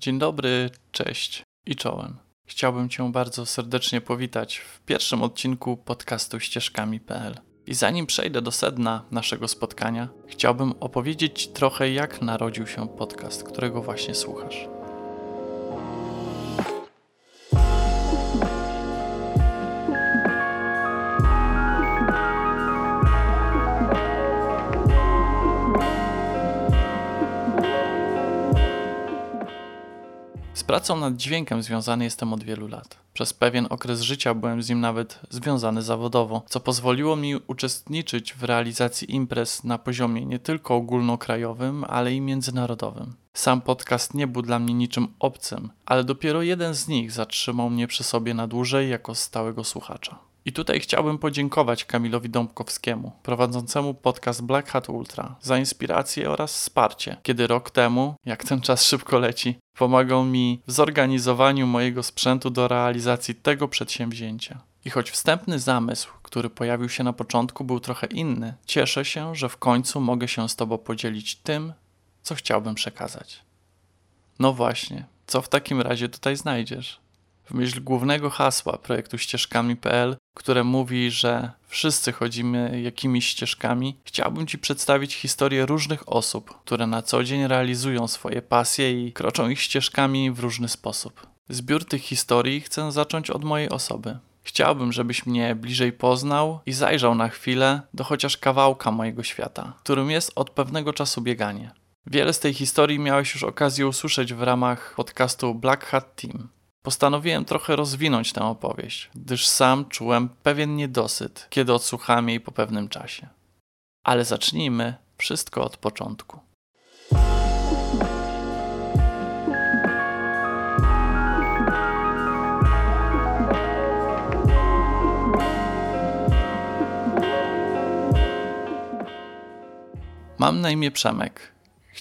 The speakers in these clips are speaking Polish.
Dzień dobry, cześć i czołem. Chciałbym Cię bardzo serdecznie powitać w pierwszym odcinku podcastu ścieżkami.pl. I zanim przejdę do sedna naszego spotkania, chciałbym opowiedzieć trochę, jak narodził się podcast, którego właśnie słuchasz. Pracą nad dźwiękiem związany jestem od wielu lat. Przez pewien okres życia byłem z nim nawet związany zawodowo, co pozwoliło mi uczestniczyć w realizacji imprez na poziomie nie tylko ogólnokrajowym, ale i międzynarodowym. Sam podcast nie był dla mnie niczym obcym, ale dopiero jeden z nich zatrzymał mnie przy sobie na dłużej jako stałego słuchacza. I tutaj chciałbym podziękować Kamilowi Dąbkowskiemu, prowadzącemu podcast Black Hat Ultra, za inspirację oraz wsparcie, kiedy rok temu, jak ten czas szybko leci, pomagał mi w zorganizowaniu mojego sprzętu do realizacji tego przedsięwzięcia. I choć wstępny zamysł, który pojawił się na początku, był trochę inny, cieszę się, że w końcu mogę się z Tobą podzielić tym, co chciałbym przekazać. No właśnie, co w takim razie tutaj znajdziesz? W myśl głównego hasła projektu ścieżkami.pl, które mówi, że wszyscy chodzimy jakimiś ścieżkami, chciałbym Ci przedstawić historię różnych osób, które na co dzień realizują swoje pasje i kroczą ich ścieżkami w różny sposób. Zbiór tych historii chcę zacząć od mojej osoby. Chciałbym, żebyś mnie bliżej poznał i zajrzał na chwilę do chociaż kawałka mojego świata, którym jest od pewnego czasu bieganie. Wiele z tej historii miałeś już okazję usłyszeć w ramach podcastu Black Hat Team. Postanowiłem trochę rozwinąć tę opowieść, gdyż sam czułem pewien niedosyt, kiedy odsłuchałem jej po pewnym czasie. Ale zacznijmy wszystko od początku. Mam na imię Przemek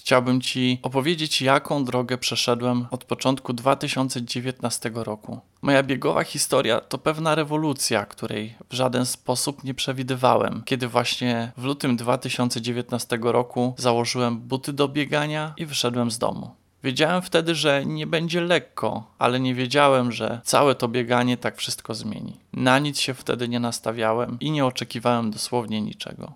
chciałbym Ci opowiedzieć, jaką drogę przeszedłem od początku 2019 roku. Moja biegowa historia to pewna rewolucja, której w żaden sposób nie przewidywałem, kiedy właśnie w lutym 2019 roku założyłem buty do biegania i wyszedłem z domu. Wiedziałem wtedy, że nie będzie lekko, ale nie wiedziałem, że całe to bieganie tak wszystko zmieni. Na nic się wtedy nie nastawiałem i nie oczekiwałem dosłownie niczego.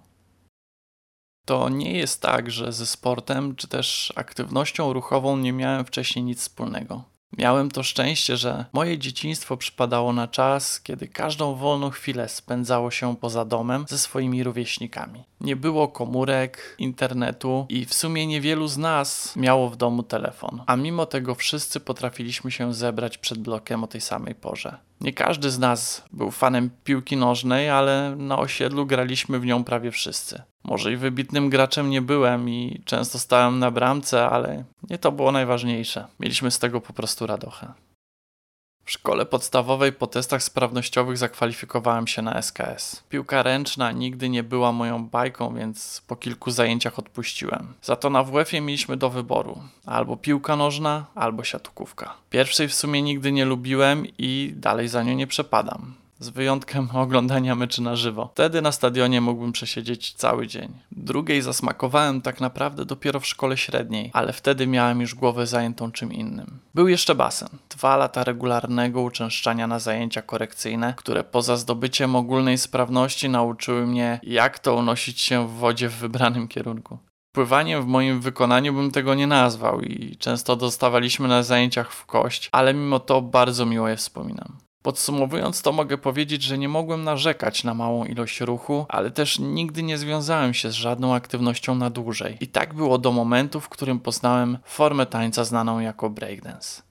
To nie jest tak, że ze sportem czy też aktywnością ruchową nie miałem wcześniej nic wspólnego. Miałem to szczęście, że moje dzieciństwo przypadało na czas, kiedy każdą wolną chwilę spędzało się poza domem ze swoimi rówieśnikami. Nie było komórek, internetu i w sumie niewielu z nas miało w domu telefon, a mimo tego wszyscy potrafiliśmy się zebrać przed blokiem o tej samej porze. Nie każdy z nas był fanem piłki nożnej, ale na osiedlu graliśmy w nią prawie wszyscy. Może i wybitnym graczem nie byłem i często stałem na bramce, ale nie to było najważniejsze. Mieliśmy z tego po prostu radochę. W szkole podstawowej po testach sprawnościowych zakwalifikowałem się na SKS. Piłka ręczna nigdy nie była moją bajką, więc po kilku zajęciach odpuściłem. Za to na WF-ie mieliśmy do wyboru albo piłka nożna, albo siatkówka. Pierwszej w sumie nigdy nie lubiłem i dalej za nią nie przepadam z wyjątkiem oglądania meczy na żywo. Wtedy na stadionie mógłbym przesiedzieć cały dzień. Drugiej zasmakowałem tak naprawdę dopiero w szkole średniej, ale wtedy miałem już głowę zajętą czym innym. Był jeszcze basen. Dwa lata regularnego uczęszczania na zajęcia korekcyjne, które poza zdobyciem ogólnej sprawności nauczyły mnie, jak to unosić się w wodzie w wybranym kierunku. Pływaniem w moim wykonaniu bym tego nie nazwał i często dostawaliśmy na zajęciach w kość, ale mimo to bardzo miło je wspominam. Podsumowując to mogę powiedzieć, że nie mogłem narzekać na małą ilość ruchu, ale też nigdy nie związałem się z żadną aktywnością na dłużej. I tak było do momentu, w którym poznałem formę tańca znaną jako breakdance.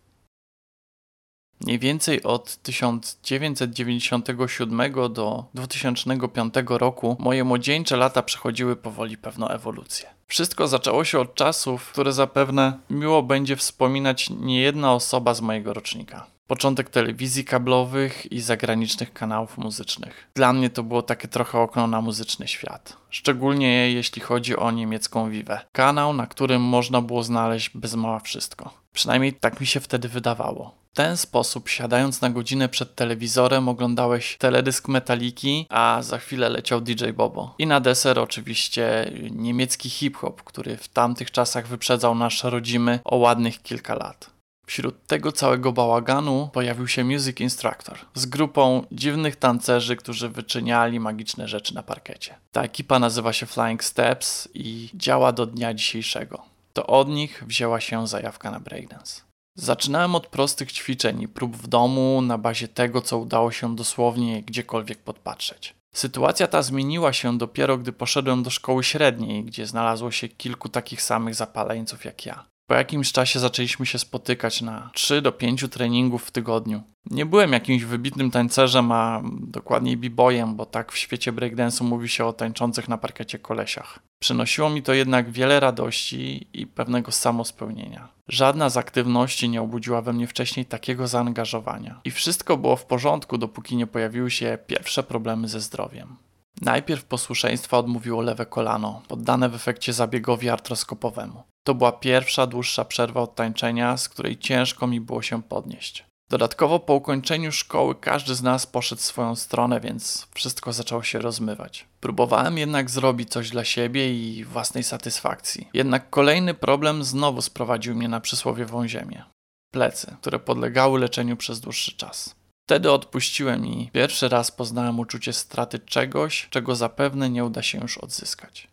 Mniej więcej od 1997 do 2005 roku moje młodzieńcze lata przechodziły powoli pewną ewolucję. Wszystko zaczęło się od czasów, które zapewne miło będzie wspominać niejedna osoba z mojego rocznika początek telewizji kablowych i zagranicznych kanałów muzycznych. Dla mnie to było takie trochę okno na muzyczny świat. Szczególnie jeśli chodzi o niemiecką Vive. Kanał, na którym można było znaleźć bez mała wszystko. Przynajmniej tak mi się wtedy wydawało. W ten sposób, siadając na godzinę przed telewizorem, oglądałeś teledysk Metaliki, a za chwilę leciał DJ Bobo. I na deser oczywiście niemiecki hip-hop, który w tamtych czasach wyprzedzał nasz rodzimy o ładnych kilka lat. Wśród tego całego bałaganu pojawił się Music Instructor z grupą dziwnych tancerzy, którzy wyczyniali magiczne rzeczy na parkecie. Ta ekipa nazywa się Flying Steps i działa do dnia dzisiejszego. To od nich wzięła się zajawka na breakdance. Zaczynałem od prostych ćwiczeń i prób w domu na bazie tego, co udało się dosłownie gdziekolwiek podpatrzeć. Sytuacja ta zmieniła się dopiero, gdy poszedłem do szkoły średniej, gdzie znalazło się kilku takich samych zapaleńców jak ja. Po jakimś czasie zaczęliśmy się spotykać na 3 do 5 treningów w tygodniu. Nie byłem jakimś wybitnym tańcerzem, a dokładniej b-boyem, bo tak w świecie breakdance'u mówi się o tańczących na parkecie kolesiach. Przynosiło mi to jednak wiele radości i pewnego samospełnienia. Żadna z aktywności nie obudziła we mnie wcześniej takiego zaangażowania. I wszystko było w porządku, dopóki nie pojawiły się pierwsze problemy ze zdrowiem. Najpierw posłuszeństwa odmówiło lewe kolano, poddane w efekcie zabiegowi artroskopowemu. To była pierwsza dłuższa przerwa od tańczenia, z której ciężko mi było się podnieść. Dodatkowo po ukończeniu szkoły każdy z nas poszedł swoją stronę, więc wszystko zaczęło się rozmywać. Próbowałem jednak zrobić coś dla siebie i własnej satysfakcji. Jednak kolejny problem znowu sprowadził mnie na przysłowiową ziemię. Plecy, które podlegały leczeniu przez dłuższy czas. Wtedy odpuściłem i pierwszy raz poznałem uczucie straty czegoś, czego zapewne nie uda się już odzyskać.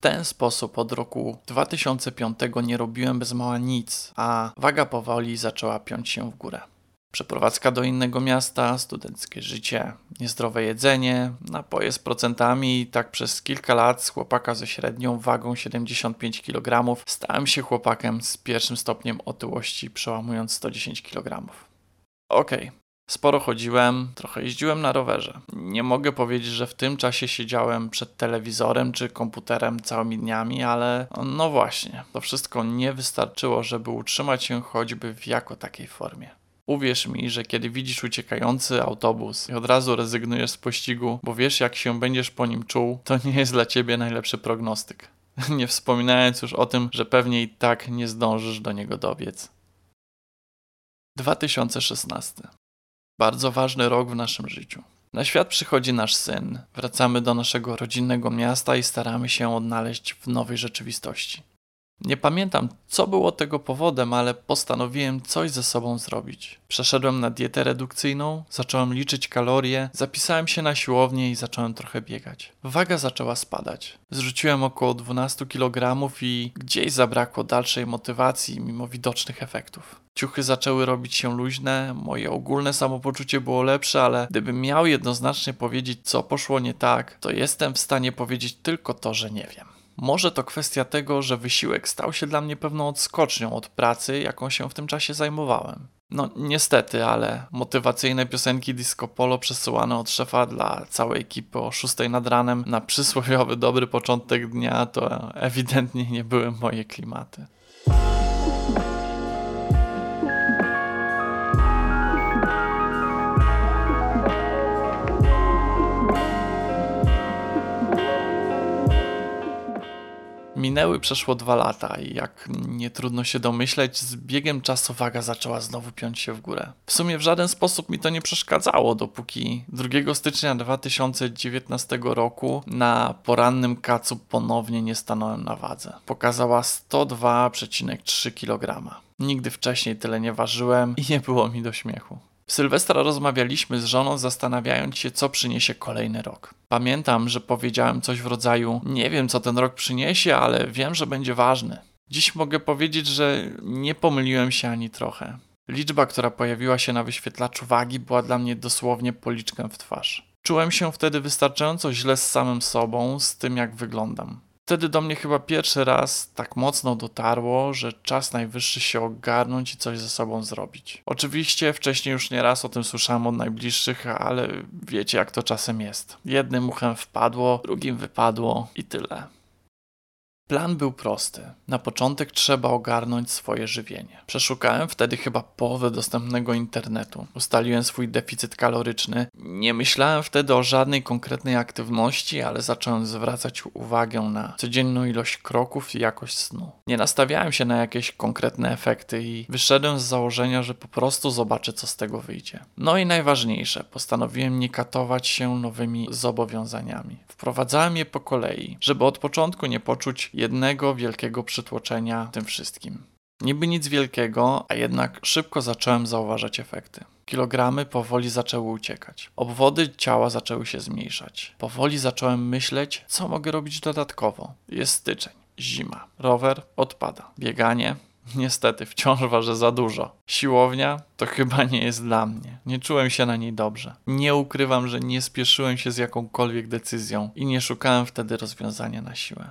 Ten sposób od roku 2005 nie robiłem bez mała nic, a waga powoli zaczęła piąć się w górę. Przeprowadzka do innego miasta, studenckie życie, niezdrowe jedzenie, napoje z procentami i tak przez kilka lat z chłopaka ze średnią wagą 75 kg stałem się chłopakiem z pierwszym stopniem otyłości przełamując 110 kg. Okej, okay. Sporo chodziłem, trochę jeździłem na rowerze. Nie mogę powiedzieć, że w tym czasie siedziałem przed telewizorem czy komputerem całymi dniami, ale no właśnie, to wszystko nie wystarczyło, żeby utrzymać się choćby w jako takiej formie. Uwierz mi, że kiedy widzisz uciekający autobus i od razu rezygnujesz z pościgu, bo wiesz jak się będziesz po nim czuł, to nie jest dla ciebie najlepszy prognostyk. Nie wspominając już o tym, że pewnie i tak nie zdążysz do niego dobiec. 2016 bardzo ważny rok w naszym życiu. Na świat przychodzi nasz syn, wracamy do naszego rodzinnego miasta i staramy się odnaleźć w nowej rzeczywistości. Nie pamiętam, co było tego powodem, ale postanowiłem coś ze sobą zrobić. Przeszedłem na dietę redukcyjną, zacząłem liczyć kalorie, zapisałem się na siłownię i zacząłem trochę biegać. Waga zaczęła spadać. Zrzuciłem około 12 kg i gdzieś zabrakło dalszej motywacji mimo widocznych efektów. Ciuchy zaczęły robić się luźne, moje ogólne samopoczucie było lepsze, ale gdybym miał jednoznacznie powiedzieć, co poszło nie tak, to jestem w stanie powiedzieć tylko to, że nie wiem. Może to kwestia tego, że wysiłek stał się dla mnie pewną odskocznią od pracy, jaką się w tym czasie zajmowałem. No niestety, ale motywacyjne piosenki disco polo przesyłane od szefa dla całej ekipy o 6 nad ranem na przysłowiowy dobry początek dnia to ewidentnie nie były moje klimaty. Minęły przeszło dwa lata i jak nie trudno się domyśleć, z biegiem czasu waga zaczęła znowu piąć się w górę. W sumie w żaden sposób mi to nie przeszkadzało, dopóki 2 stycznia 2019 roku na porannym kacu ponownie nie stanąłem na wadze. Pokazała 102,3 kg. Nigdy wcześniej tyle nie ważyłem i nie było mi do śmiechu. W Sylwestra rozmawialiśmy z żoną, zastanawiając się, co przyniesie kolejny rok. Pamiętam, że powiedziałem coś w rodzaju: Nie wiem, co ten rok przyniesie, ale wiem, że będzie ważny. Dziś mogę powiedzieć, że nie pomyliłem się ani trochę. Liczba, która pojawiła się na wyświetlaczu wagi, była dla mnie dosłownie policzkiem w twarz. Czułem się wtedy wystarczająco źle z samym sobą, z tym jak wyglądam. Wtedy do mnie chyba pierwszy raz tak mocno dotarło, że czas najwyższy się ogarnąć i coś ze sobą zrobić. Oczywiście wcześniej już nie raz o tym słyszałem od najbliższych, ale wiecie jak to czasem jest. Jednym uchem wpadło, drugim wypadło i tyle. Plan był prosty. Na początek trzeba ogarnąć swoje żywienie. Przeszukałem wtedy chyba połowę dostępnego internetu. Ustaliłem swój deficyt kaloryczny. Nie myślałem wtedy o żadnej konkretnej aktywności, ale zacząłem zwracać uwagę na codzienną ilość kroków i jakość snu. Nie nastawiałem się na jakieś konkretne efekty i wyszedłem z założenia, że po prostu zobaczę, co z tego wyjdzie. No i najważniejsze, postanowiłem nie katować się nowymi zobowiązaniami. Wprowadzałem je po kolei, żeby od początku nie poczuć jednego wielkiego przytłoczenia tym wszystkim. Niby nic wielkiego, a jednak szybko zacząłem zauważać efekty. Kilogramy powoli zaczęły uciekać. Obwody ciała zaczęły się zmniejszać. Powoli zacząłem myśleć, co mogę robić dodatkowo. Jest styczeń, zima. Rower odpada. Bieganie Niestety, wciąż ważę za dużo. Siłownia to chyba nie jest dla mnie. Nie czułem się na niej dobrze. Nie ukrywam, że nie spieszyłem się z jakąkolwiek decyzją i nie szukałem wtedy rozwiązania na siłę.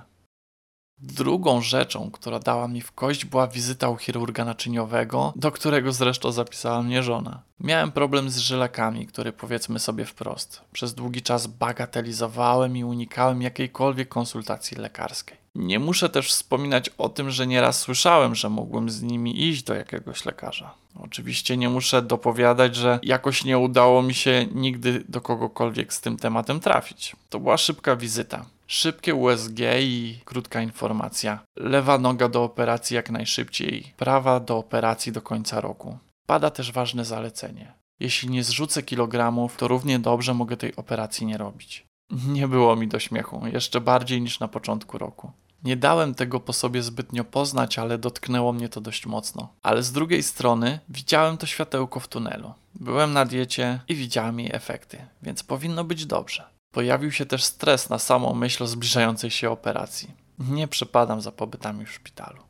Drugą rzeczą, która dała mi w kość, była wizyta u chirurga naczyniowego, do którego zresztą zapisała mnie żona. Miałem problem z żylakami, który powiedzmy sobie wprost. Przez długi czas bagatelizowałem i unikałem jakiejkolwiek konsultacji lekarskiej. Nie muszę też wspominać o tym, że nieraz słyszałem, że mógłbym z nimi iść do jakiegoś lekarza. Oczywiście nie muszę dopowiadać, że jakoś nie udało mi się nigdy do kogokolwiek z tym tematem trafić. To była szybka wizyta. Szybkie USG i krótka informacja. Lewa noga do operacji jak najszybciej, prawa do operacji do końca roku. Pada też ważne zalecenie. Jeśli nie zrzucę kilogramów, to równie dobrze mogę tej operacji nie robić. Nie było mi do śmiechu, jeszcze bardziej niż na początku roku. Nie dałem tego po sobie zbytnio poznać, ale dotknęło mnie to dość mocno. Ale z drugiej strony widziałem to światełko w tunelu. Byłem na diecie i widziałem jej efekty, więc powinno być dobrze. Pojawił się też stres na samą myśl o zbliżającej się operacji. Nie przepadam za pobytami w szpitalu.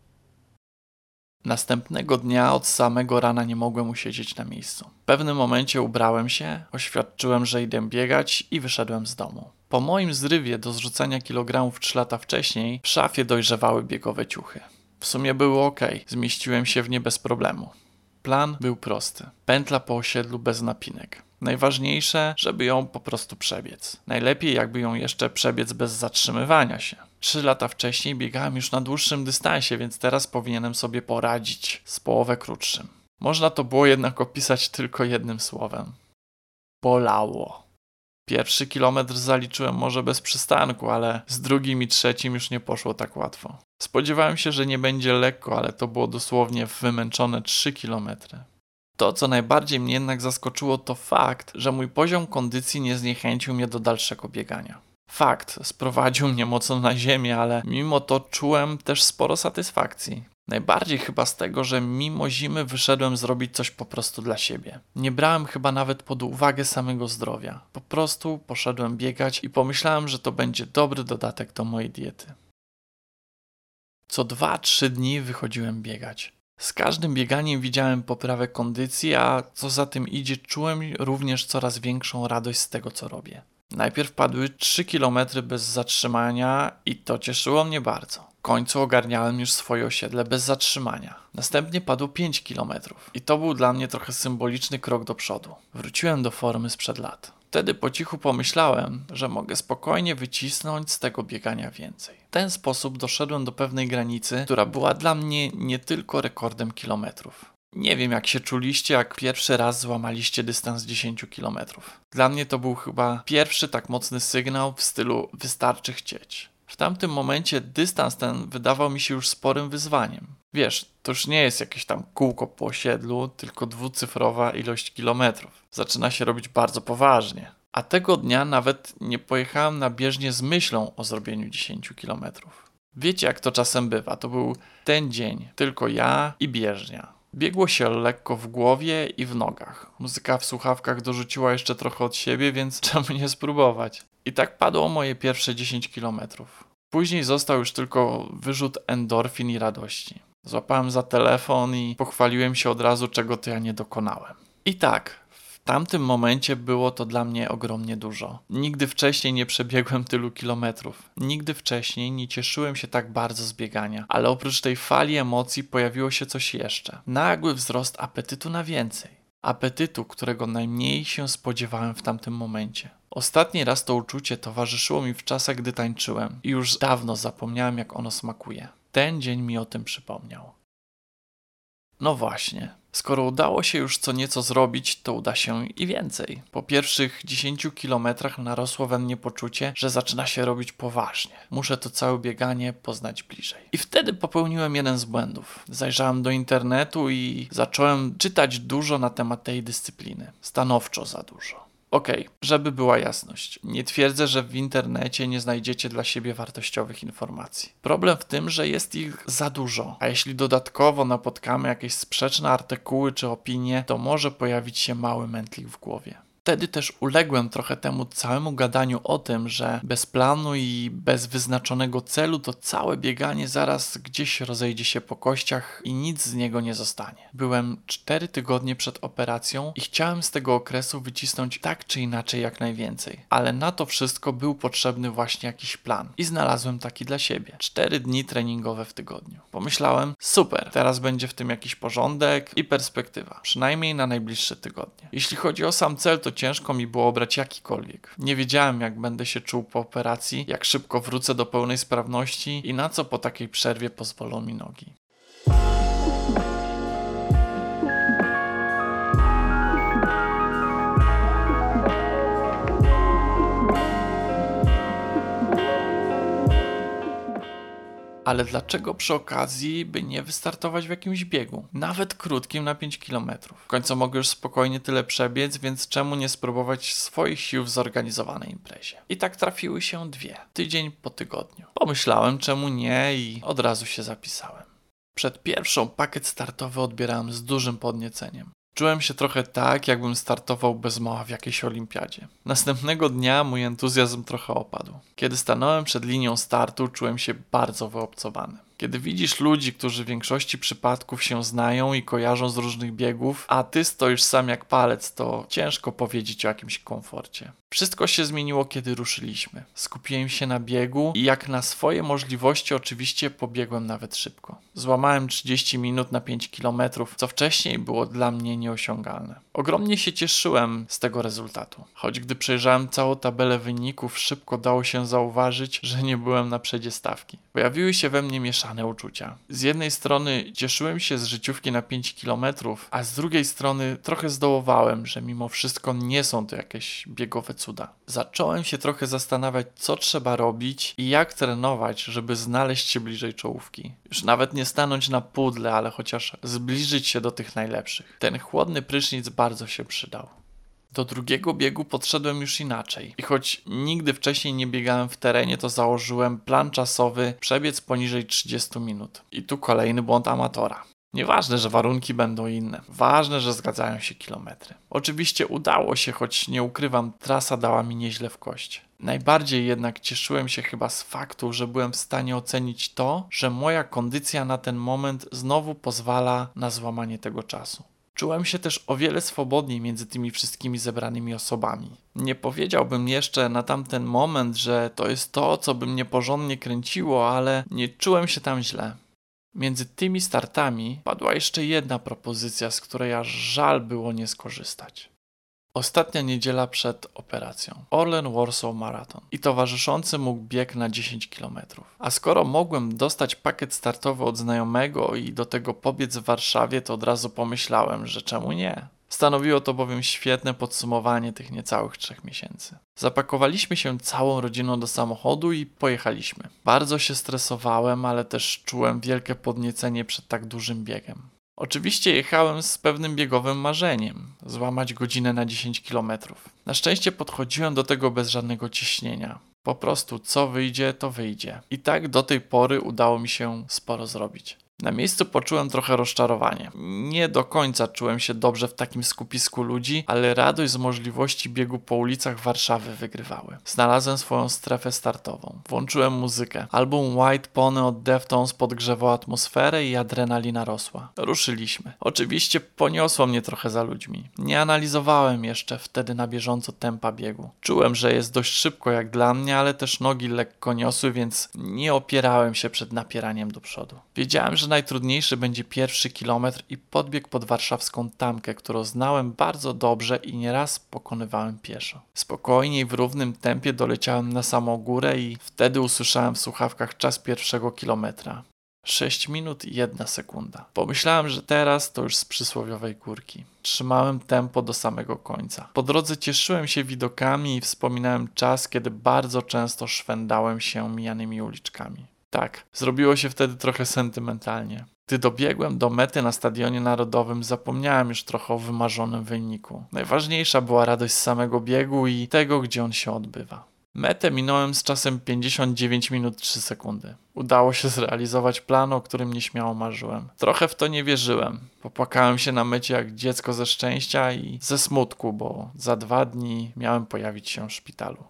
Następnego dnia od samego rana nie mogłem usiedzieć na miejscu. W pewnym momencie ubrałem się, oświadczyłem, że idę biegać i wyszedłem z domu. Po moim zrywie do zrzucania kilogramów 3 lata wcześniej, w szafie dojrzewały biegowe ciuchy. W sumie były ok, zmieściłem się w nie bez problemu. Plan był prosty. Pętla po osiedlu bez napinek. Najważniejsze, żeby ją po prostu przebiec. Najlepiej jakby ją jeszcze przebiec bez zatrzymywania się. Trzy lata wcześniej biegałem już na dłuższym dystansie, więc teraz powinienem sobie poradzić z połowę krótszym. Można to było jednak opisać tylko jednym słowem. Bolało. Pierwszy kilometr zaliczyłem może bez przystanku, ale z drugim i trzecim już nie poszło tak łatwo. Spodziewałem się, że nie będzie lekko, ale to było dosłownie wymęczone 3 kilometry. To, co najbardziej mnie jednak zaskoczyło, to fakt, że mój poziom kondycji nie zniechęcił mnie do dalszego biegania. Fakt, sprowadził mnie mocno na ziemię, ale mimo to czułem też sporo satysfakcji. Najbardziej chyba z tego, że mimo zimy wyszedłem zrobić coś po prostu dla siebie. Nie brałem chyba nawet pod uwagę samego zdrowia. Po prostu poszedłem biegać i pomyślałem, że to będzie dobry dodatek do mojej diety. Co 2-3 dni wychodziłem biegać. Z każdym bieganiem widziałem poprawę kondycji, a co za tym idzie, czułem również coraz większą radość z tego, co robię. Najpierw padły 3 km bez zatrzymania i to cieszyło mnie bardzo. Końcu ogarniałem już swoje osiedle bez zatrzymania. Następnie padło 5 km i to był dla mnie trochę symboliczny krok do przodu. Wróciłem do formy sprzed lat. Wtedy po cichu pomyślałem, że mogę spokojnie wycisnąć z tego biegania więcej. W ten sposób doszedłem do pewnej granicy, która była dla mnie nie tylko rekordem kilometrów. Nie wiem, jak się czuliście, jak pierwszy raz złamaliście dystans 10 km. Dla mnie to był chyba pierwszy tak mocny sygnał w stylu wystarczy chcieć. W tamtym momencie dystans ten wydawał mi się już sporym wyzwaniem. Wiesz, to już nie jest jakieś tam kółko po osiedlu, tylko dwucyfrowa ilość kilometrów. Zaczyna się robić bardzo poważnie. A tego dnia nawet nie pojechałem na bieżnię z myślą o zrobieniu 10 kilometrów. Wiecie, jak to czasem bywa. To był ten dzień, tylko ja i bieżnia. Biegło się lekko w głowie i w nogach. Muzyka w słuchawkach dorzuciła jeszcze trochę od siebie, więc czemu nie spróbować? I tak padło moje pierwsze 10 kilometrów. Później został już tylko wyrzut endorfin i radości. Złapałem za telefon i pochwaliłem się od razu, czego to ja nie dokonałem. I tak, tamtym momencie było to dla mnie ogromnie dużo. Nigdy wcześniej nie przebiegłem tylu kilometrów. Nigdy wcześniej nie cieszyłem się tak bardzo z biegania, ale oprócz tej fali emocji pojawiło się coś jeszcze. Nagły wzrost apetytu na więcej. Apetytu, którego najmniej się spodziewałem w tamtym momencie. Ostatni raz to uczucie towarzyszyło mi w czasach, gdy tańczyłem i już dawno zapomniałem, jak ono smakuje. Ten dzień mi o tym przypomniał. No właśnie, skoro udało się już co nieco zrobić, to uda się i więcej. Po pierwszych 10 kilometrach narosło we mnie poczucie, że zaczyna się robić poważnie. Muszę to całe bieganie poznać bliżej. I wtedy popełniłem jeden z błędów. Zajrzałem do internetu i zacząłem czytać dużo na temat tej dyscypliny. Stanowczo za dużo. Okay, żeby była jasność. Nie twierdzę, że w internecie nie znajdziecie dla siebie wartościowych informacji. Problem w tym, że jest ich za dużo, a jeśli dodatkowo napotkamy jakieś sprzeczne artykuły czy opinie, to może pojawić się mały mętlik w głowie wtedy też uległem trochę temu całemu gadaniu o tym, że bez planu i bez wyznaczonego celu to całe bieganie zaraz gdzieś rozejdzie się po kościach i nic z niego nie zostanie. Byłem cztery tygodnie przed operacją i chciałem z tego okresu wycisnąć tak czy inaczej jak najwięcej, ale na to wszystko był potrzebny właśnie jakiś plan i znalazłem taki dla siebie. Cztery dni treningowe w tygodniu. Pomyślałem, super, teraz będzie w tym jakiś porządek i perspektywa, przynajmniej na najbliższe tygodnie. Jeśli chodzi o sam cel, to ciężko mi było obrać jakikolwiek. Nie wiedziałem, jak będę się czuł po operacji, jak szybko wrócę do pełnej sprawności i na co po takiej przerwie pozwolą mi nogi. Ale dlaczego przy okazji by nie wystartować w jakimś biegu? Nawet krótkim na 5 km. W końcu mogę już spokojnie tyle przebiec, więc czemu nie spróbować swoich sił w zorganizowanej imprezie? I tak trafiły się dwie, tydzień po tygodniu. Pomyślałem, czemu nie i od razu się zapisałem. Przed pierwszą pakiet startowy odbierałem z dużym podnieceniem. Czułem się trochę tak, jakbym startował bez mała w jakiejś olimpiadzie. Następnego dnia mój entuzjazm trochę opadł. Kiedy stanąłem przed linią startu, czułem się bardzo wyobcowany. Kiedy widzisz ludzi, którzy w większości przypadków się znają i kojarzą z różnych biegów, a ty stoisz sam jak palec, to ciężko powiedzieć o jakimś komforcie. Wszystko się zmieniło, kiedy ruszyliśmy. Skupiłem się na biegu i jak na swoje możliwości oczywiście pobiegłem nawet szybko. Złamałem 30 minut na 5 km, co wcześniej było dla mnie nieosiągalne. Ogromnie się cieszyłem z tego rezultatu. Choć gdy przejrzałem całą tabelę wyników, szybko dało się zauważyć, że nie byłem na przedzie stawki. Pojawiły się we mnie uczucia. Z jednej strony cieszyłem się z życiówki na 5 km, a z drugiej strony trochę zdołowałem, że mimo wszystko nie są to jakieś biegowe cuda. Zacząłem się trochę zastanawiać, co trzeba robić i jak trenować, żeby znaleźć się bliżej czołówki. Już nawet nie stanąć na pudle, ale chociaż zbliżyć się do tych najlepszych. Ten chłodny prysznic bardzo się przydał. Do drugiego biegu podszedłem już inaczej. I choć nigdy wcześniej nie biegałem w terenie, to założyłem plan czasowy przebiec poniżej 30 minut. I tu kolejny błąd amatora. Nieważne, że warunki będą inne. Ważne, że zgadzają się kilometry. Oczywiście udało się, choć nie ukrywam, trasa dała mi nieźle w kość. Najbardziej jednak cieszyłem się chyba z faktu, że byłem w stanie ocenić to, że moja kondycja na ten moment znowu pozwala na złamanie tego czasu. Czułem się też o wiele swobodniej między tymi wszystkimi zebranymi osobami. Nie powiedziałbym jeszcze na tamten moment, że to jest to, co by mnie porządnie kręciło, ale nie czułem się tam źle. Między tymi startami padła jeszcze jedna propozycja, z której aż żal było nie skorzystać. Ostatnia niedziela przed operacją. Orlen Warsaw Marathon i towarzyszący mu bieg na 10 km. A skoro mogłem dostać pakiet startowy od znajomego i do tego pobiec w Warszawie, to od razu pomyślałem, że czemu nie? Stanowiło to bowiem świetne podsumowanie tych niecałych trzech miesięcy. Zapakowaliśmy się całą rodziną do samochodu i pojechaliśmy. Bardzo się stresowałem, ale też czułem wielkie podniecenie przed tak dużym biegiem. Oczywiście jechałem z pewnym biegowym marzeniem złamać godzinę na 10 km. Na szczęście podchodziłem do tego bez żadnego ciśnienia. Po prostu co wyjdzie, to wyjdzie. I tak do tej pory udało mi się sporo zrobić. Na miejscu poczułem trochę rozczarowanie. Nie do końca czułem się dobrze w takim skupisku ludzi, ale radość z możliwości biegu po ulicach Warszawy wygrywały. Znalazłem swoją strefę startową. Włączyłem muzykę. Album White Pony od Deftones podgrzewał atmosferę i adrenalina rosła. Ruszyliśmy. Oczywiście poniosło mnie trochę za ludźmi. Nie analizowałem jeszcze wtedy na bieżąco tempa biegu. Czułem, że jest dość szybko jak dla mnie, ale też nogi lekko niosły, więc nie opierałem się przed napieraniem do przodu. Wiedziałem, że najtrudniejszy będzie pierwszy kilometr i podbieg pod warszawską tamkę, którą znałem bardzo dobrze i nieraz pokonywałem pieszo. Spokojnie i w równym tempie doleciałem na samą górę i wtedy usłyszałem w słuchawkach czas pierwszego kilometra. 6 minut i 1 sekunda. Pomyślałem, że teraz to już z przysłowiowej górki. Trzymałem tempo do samego końca. Po drodze cieszyłem się widokami i wspominałem czas, kiedy bardzo często szwendałem się mijanymi uliczkami. Tak, zrobiło się wtedy trochę sentymentalnie. Gdy dobiegłem do mety na Stadionie Narodowym, zapomniałem już trochę o wymarzonym wyniku. Najważniejsza była radość z samego biegu i tego, gdzie on się odbywa. Metę minąłem z czasem 59 minut 3 sekundy. Udało się zrealizować plan, o którym nieśmiało marzyłem. Trochę w to nie wierzyłem. Popłakałem się na mecie jak dziecko ze szczęścia i ze smutku, bo za dwa dni miałem pojawić się w szpitalu.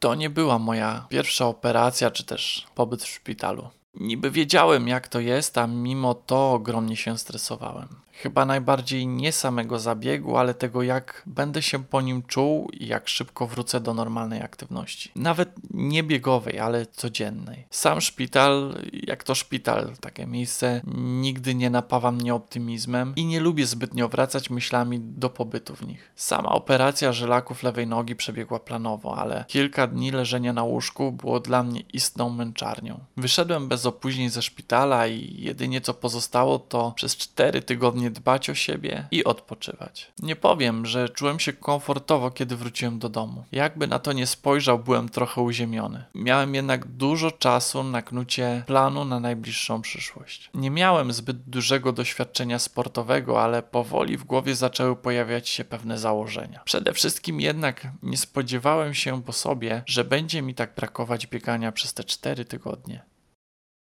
To nie była moja pierwsza operacja czy też pobyt w szpitalu. Niby wiedziałem, jak to jest, a mimo to ogromnie się stresowałem. Chyba najbardziej nie samego zabiegu, ale tego, jak będę się po nim czuł i jak szybko wrócę do normalnej aktywności. Nawet nie biegowej, ale codziennej. Sam szpital, jak to szpital, takie miejsce, nigdy nie napawa mnie optymizmem i nie lubię zbytnio wracać myślami do pobytu w nich. Sama operacja żelaków lewej nogi przebiegła planowo, ale kilka dni leżenia na łóżku było dla mnie istną męczarnią. Wyszedłem bez opóźnień ze szpitala i jedynie co pozostało to przez cztery tygodnie dbać o siebie i odpoczywać. Nie powiem, że czułem się komfortowo, kiedy wróciłem do domu. Jakby na to nie spojrzał, byłem trochę uziemiony. Miałem jednak dużo czasu na knucie planu na najbliższą przyszłość. Nie miałem zbyt dużego doświadczenia sportowego, ale powoli w głowie zaczęły pojawiać się pewne założenia. Przede wszystkim jednak nie spodziewałem się po sobie, że będzie mi tak brakować biegania przez te cztery tygodnie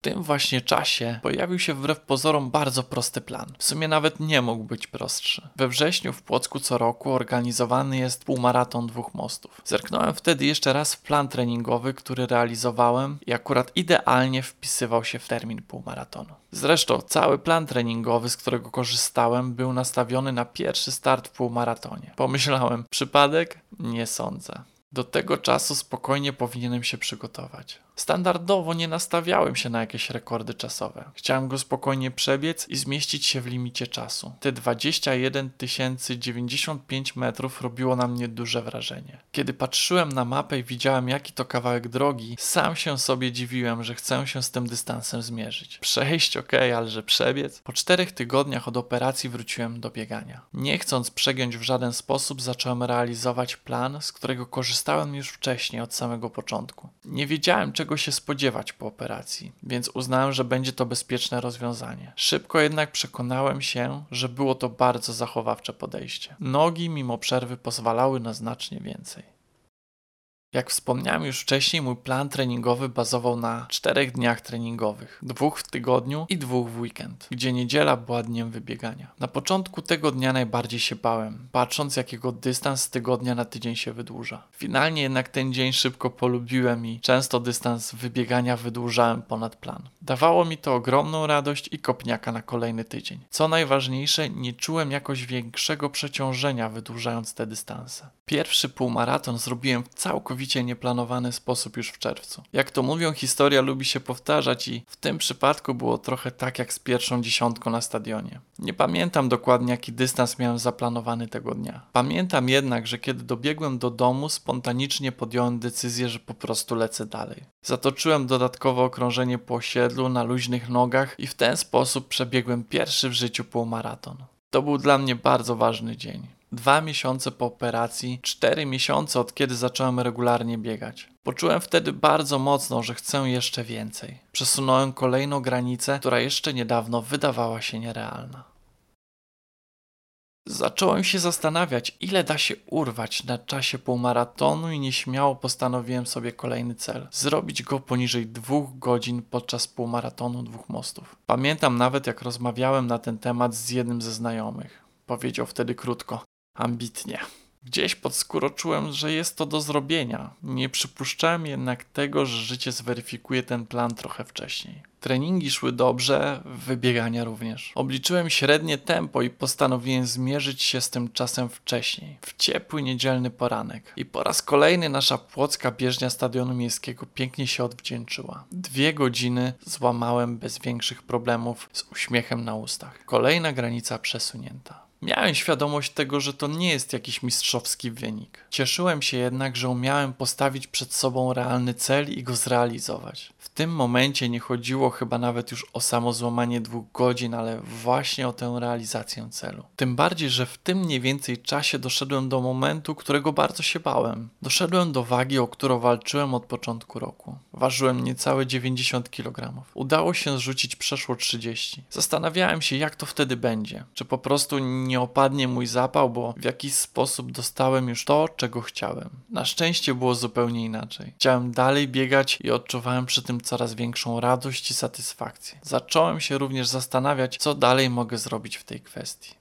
tym właśnie czasie pojawił się wbrew pozorom bardzo prosty plan. W sumie nawet nie mógł być prostszy. We wrześniu w Płocku co roku organizowany jest półmaraton dwóch mostów. Zerknąłem wtedy jeszcze raz w plan treningowy, który realizowałem i akurat idealnie wpisywał się w termin półmaratonu. Zresztą cały plan treningowy, z którego korzystałem, był nastawiony na pierwszy start w półmaratonie. Pomyślałem, przypadek? Nie sądzę. Do tego czasu spokojnie powinienem się przygotować. Standardowo nie nastawiałem się na jakieś rekordy czasowe. Chciałem go spokojnie przebiec i zmieścić się w limicie czasu. Te 21 095 metrów robiło na mnie duże wrażenie. Kiedy patrzyłem na mapę i widziałem jaki to kawałek drogi, sam się sobie dziwiłem, że chcę się z tym dystansem zmierzyć. Przejść ok, ale że przebiec? Po czterech tygodniach od operacji wróciłem do biegania. Nie chcąc przegiąć w żaden sposób, zacząłem realizować plan, z którego korzystałem już wcześniej od samego początku. Nie wiedziałem czego czego się spodziewać po operacji, więc uznałem, że będzie to bezpieczne rozwiązanie. Szybko jednak przekonałem się, że było to bardzo zachowawcze podejście. Nogi mimo przerwy pozwalały na znacznie więcej. Jak wspomniałem już wcześniej, mój plan treningowy bazował na czterech dniach treningowych, dwóch w tygodniu i dwóch w weekend, gdzie niedziela była dniem wybiegania. Na początku tego dnia najbardziej się bałem, patrząc jakiego dystans z tygodnia na tydzień się wydłuża. Finalnie jednak ten dzień szybko polubiłem i często dystans wybiegania wydłużałem ponad plan. Dawało mi to ogromną radość i kopniaka na kolejny tydzień. Co najważniejsze, nie czułem jakoś większego przeciążenia wydłużając te dystanse. Pierwszy półmaraton zrobiłem w całkowicie nieplanowany sposób już w czerwcu. Jak to mówią, historia lubi się powtarzać i w tym przypadku było trochę tak jak z pierwszą dziesiątką na stadionie. Nie pamiętam dokładnie jaki dystans miałem zaplanowany tego dnia. Pamiętam jednak, że kiedy dobiegłem do domu, spontanicznie podjąłem decyzję, że po prostu lecę dalej. Zatoczyłem dodatkowe okrążenie po osiedlu na luźnych nogach i w ten sposób przebiegłem pierwszy w życiu półmaraton. To był dla mnie bardzo ważny dzień. Dwa miesiące po operacji, cztery miesiące od kiedy zacząłem regularnie biegać. Poczułem wtedy bardzo mocno, że chcę jeszcze więcej. Przesunąłem kolejną granicę, która jeszcze niedawno wydawała się nierealna. Zacząłem się zastanawiać, ile da się urwać na czasie półmaratonu i nieśmiało postanowiłem sobie kolejny cel. Zrobić go poniżej dwóch godzin podczas półmaratonu dwóch mostów. Pamiętam nawet jak rozmawiałem na ten temat z jednym ze znajomych. Powiedział wtedy krótko: ambitnie. Gdzieś pod skórą czułem, że jest to do zrobienia. Nie przypuszczałem jednak tego, że życie zweryfikuje ten plan trochę wcześniej. Treningi szły dobrze, wybiegania również. Obliczyłem średnie tempo i postanowiłem zmierzyć się z tym czasem wcześniej, w ciepły niedzielny poranek. I po raz kolejny nasza płocka bieżnia stadionu miejskiego pięknie się odwdzięczyła. Dwie godziny złamałem bez większych problemów z uśmiechem na ustach. Kolejna granica przesunięta. Miałem świadomość tego, że to nie jest jakiś mistrzowski wynik. Cieszyłem się jednak, że umiałem postawić przed sobą realny cel i go zrealizować. Tym momencie nie chodziło chyba nawet już o samo złamanie dwóch godzin, ale właśnie o tę realizację celu. Tym bardziej, że w tym mniej więcej czasie doszedłem do momentu, którego bardzo się bałem. Doszedłem do wagi, o którą walczyłem od początku roku. Ważyłem niecałe 90 kg. Udało się zrzucić przeszło 30. Zastanawiałem się, jak to wtedy będzie. Czy po prostu nie opadnie mój zapał, bo w jakiś sposób dostałem już to, czego chciałem. Na szczęście było zupełnie inaczej. Chciałem dalej biegać i odczuwałem przy tym coraz większą radość i satysfakcję. Zacząłem się również zastanawiać, co dalej mogę zrobić w tej kwestii.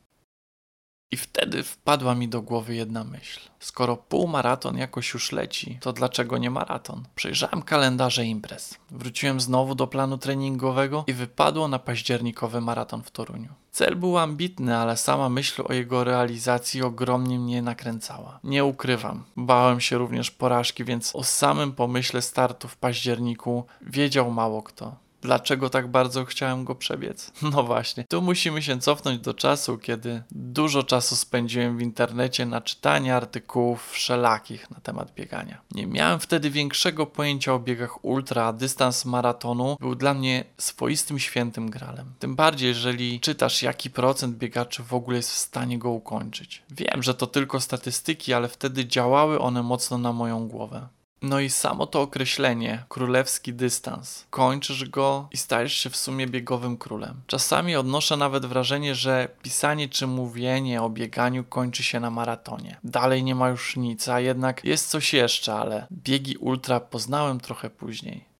I wtedy wpadła mi do głowy jedna myśl. Skoro półmaraton jakoś już leci, to dlaczego nie maraton? Przejrzałem kalendarze imprez. Wróciłem znowu do planu treningowego i wypadło na październikowy maraton w Toruniu. Cel był ambitny, ale sama myśl o jego realizacji ogromnie mnie nakręcała. Nie ukrywam, bałem się również porażki, więc o samym pomyśle startu w październiku wiedział mało kto. Dlaczego tak bardzo chciałem go przebiec? No właśnie, tu musimy się cofnąć do czasu, kiedy dużo czasu spędziłem w internecie na czytanie artykułów wszelakich na temat biegania. Nie miałem wtedy większego pojęcia o biegach ultra, a dystans maratonu był dla mnie swoistym świętym gralem. Tym bardziej, jeżeli czytasz, jaki procent biegaczy w ogóle jest w stanie go ukończyć. Wiem, że to tylko statystyki, ale wtedy działały one mocno na moją głowę. No i samo to określenie, królewski dystans, kończysz go i stajesz się w sumie biegowym królem. Czasami odnoszę nawet wrażenie, że pisanie czy mówienie o bieganiu kończy się na maratonie. Dalej nie ma już nic, a jednak jest coś jeszcze, ale biegi ultra poznałem trochę później.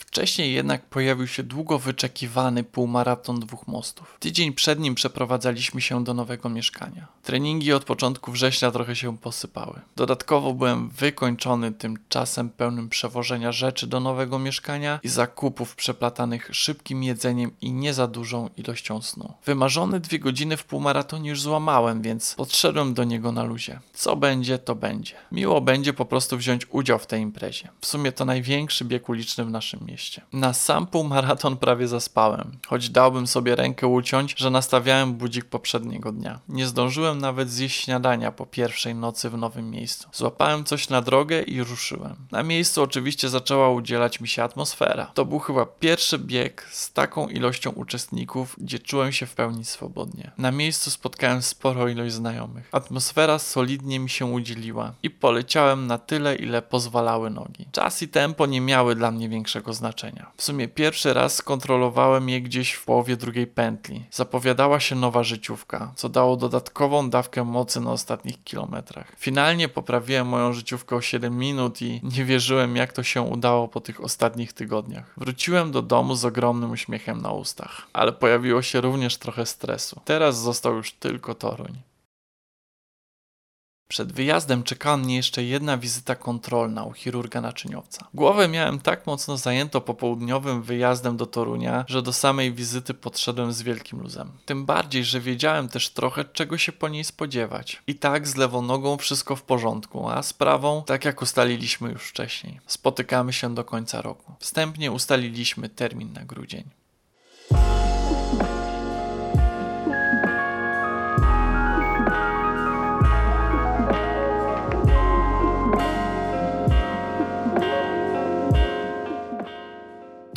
Wcześniej jednak pojawił się długo wyczekiwany półmaraton dwóch mostów. Tydzień przed nim przeprowadzaliśmy się do nowego mieszkania. Treningi od początku września trochę się posypały. Dodatkowo byłem wykończony tym czasem pełnym przewożenia rzeczy do nowego mieszkania i zakupów przeplatanych szybkim jedzeniem i nie za dużą ilością snu. Wymarzone dwie godziny w półmaratonie już złamałem, więc podszedłem do niego na luzie. Co będzie, to będzie. Miło będzie po prostu wziąć udział w tej imprezie. W sumie to największy bieg uliczny w naszym mieście. Na sam półmaraton prawie zaspałem, choć dałbym sobie rękę uciąć, że nastawiałem budzik poprzedniego dnia. Nie zdążyłem nawet zjeść śniadania po pierwszej nocy w nowym miejscu. Złapałem coś na drogę i ruszyłem. Na miejscu oczywiście zaczęła udzielać mi się atmosfera. To był chyba pierwszy bieg z taką ilością uczestników, gdzie czułem się w pełni swobodnie. Na miejscu spotkałem sporo ilość znajomych. Atmosfera solidnie mi się udzieliła i poleciałem na tyle, ile pozwalały nogi. Czas i tempo nie miały dla mnie większego znaczenia. W sumie pierwszy raz skontrolowałem je gdzieś w połowie drugiej pętli. Zapowiadała się nowa życiówka, co dało dodatkową dawkę mocy na ostatnich kilometrach. Finalnie poprawiłem moją życiówkę o 7 minut i nie wierzyłem jak to się udało po tych ostatnich tygodniach. Wróciłem do domu z ogromnym uśmiechem na ustach, ale pojawiło się również trochę stresu. Teraz został już tylko Toruń. Przed wyjazdem czekała mnie jeszcze jedna wizyta kontrolna u chirurga naczyniowca. Głowę miałem tak mocno zajęto popołudniowym wyjazdem do Torunia, że do samej wizyty podszedłem z wielkim luzem. Tym bardziej, że wiedziałem też trochę, czego się po niej spodziewać. I tak z lewą nogą wszystko w porządku, a z prawą, tak jak ustaliliśmy już wcześniej. Spotykamy się do końca roku. Wstępnie ustaliliśmy termin na grudzień.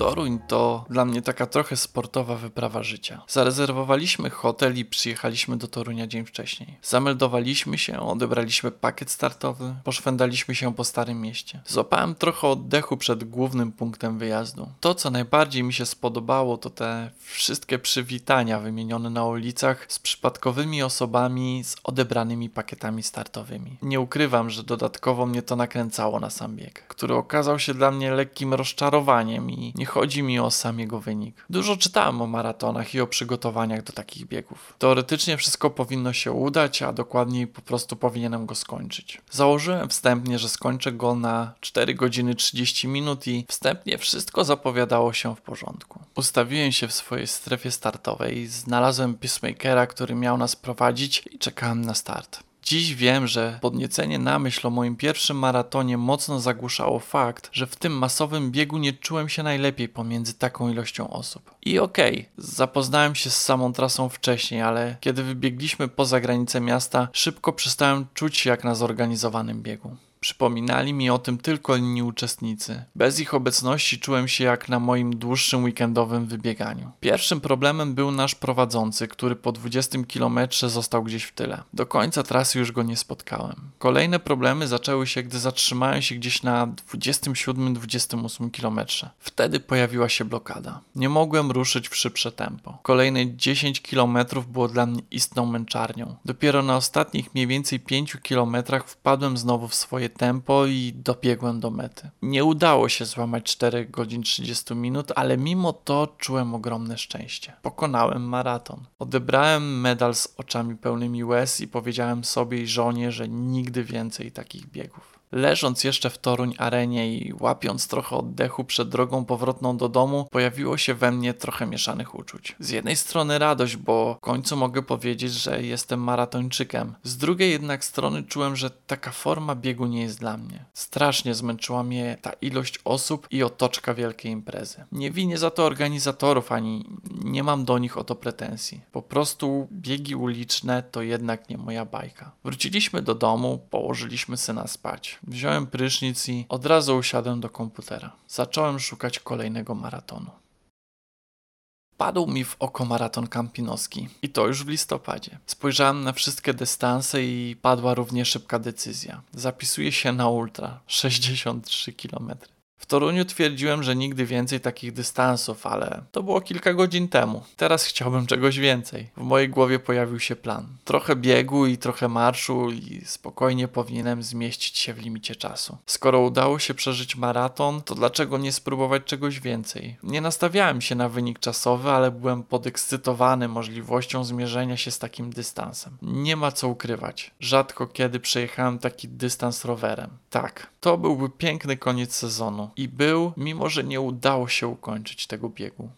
Toruń to dla mnie taka trochę sportowa wyprawa życia. Zarezerwowaliśmy hotel i przyjechaliśmy do Torunia dzień wcześniej. Zameldowaliśmy się, odebraliśmy pakiet startowy, poszwendaliśmy się po Starym Mieście. Złapałem trochę oddechu przed głównym punktem wyjazdu. To, co najbardziej mi się spodobało, to te wszystkie przywitania wymienione na ulicach z przypadkowymi osobami z odebranymi pakietami startowymi. Nie ukrywam, że dodatkowo mnie to nakręcało na sam bieg, który okazał się dla mnie lekkim rozczarowaniem i nie chodzi mi o sam jego wynik. Dużo czytałem o maratonach i o przygotowaniach do takich biegów. Teoretycznie wszystko powinno się udać, a dokładniej po prostu powinienem go skończyć. Założyłem wstępnie, że skończę go na 4 godziny 30 minut i wstępnie wszystko zapowiadało się w porządku. Ustawiłem się w swojej strefie startowej, znalazłem pacemakera, który miał nas prowadzić i czekałem na start. Dziś wiem, że podniecenie na myśl o moim pierwszym maratonie mocno zagłuszało fakt, że w tym masowym biegu nie czułem się najlepiej pomiędzy taką ilością osób. I okej, okay, zapoznałem się z samą trasą wcześniej, ale kiedy wybiegliśmy poza granice miasta, szybko przestałem czuć się jak na zorganizowanym biegu. Przypominali mi o tym tylko inni uczestnicy. Bez ich obecności czułem się jak na moim dłuższym weekendowym wybieganiu. Pierwszym problemem był nasz prowadzący, który po 20 kilometrze został gdzieś w tyle. Do końca trasy już go nie spotkałem. Kolejne problemy zaczęły się, gdy zatrzymałem się gdzieś na 27-28 kilometrze. Wtedy pojawiła się blokada. Nie mogłem ruszyć w szybsze tempo. Kolejne 10 kilometrów było dla mnie istną męczarnią. Dopiero na ostatnich mniej więcej 5 kilometrach wpadłem znowu w swoje tempo i dobiegłem do mety. Nie udało się złamać 4 godzin 30 minut, ale mimo to czułem ogromne szczęście. Pokonałem maraton. Odebrałem medal z oczami pełnymi łez i powiedziałem sobie i żonie, że nigdy więcej takich biegów. Leżąc jeszcze w Toruń arenie i łapiąc trochę oddechu przed drogą powrotną do domu, pojawiło się we mnie trochę mieszanych uczuć. Z jednej strony radość, bo w końcu mogę powiedzieć, że jestem maratończykiem. Z drugiej jednak strony czułem, że taka forma biegu nie jest dla mnie. Strasznie zmęczyła mnie ta ilość osób i otoczka wielkiej imprezy. Nie winię za to organizatorów, ani nie mam do nich o to pretensji. Po prostu biegi uliczne to jednak nie moja bajka. Wróciliśmy do domu, położyliśmy syna spać. Wziąłem prysznic i od razu usiadłem do komputera. Zacząłem szukać kolejnego maratonu. Padł mi w oko maraton kampinoski i to już w listopadzie. Spojrzałem na wszystkie dystanse i padła równie szybka decyzja. Zapisuję się na ultra 63 km. W Toruniu twierdziłem, że nigdy więcej takich dystansów, ale to było kilka godzin temu. Teraz chciałbym czegoś więcej. W mojej głowie pojawił się plan. Trochę biegu i trochę marszu i spokojnie powinienem zmieścić się w limicie czasu. Skoro udało się przeżyć maraton, to dlaczego nie spróbować czegoś więcej? Nie nastawiałem się na wynik czasowy, ale byłem podekscytowany możliwością zmierzenia się z takim dystansem. Nie ma co ukrywać. Rzadko kiedy przejechałem taki dystans rowerem. Tak, to byłby piękny koniec sezonu i był, mimo że nie udało się ukończyć tego biegu.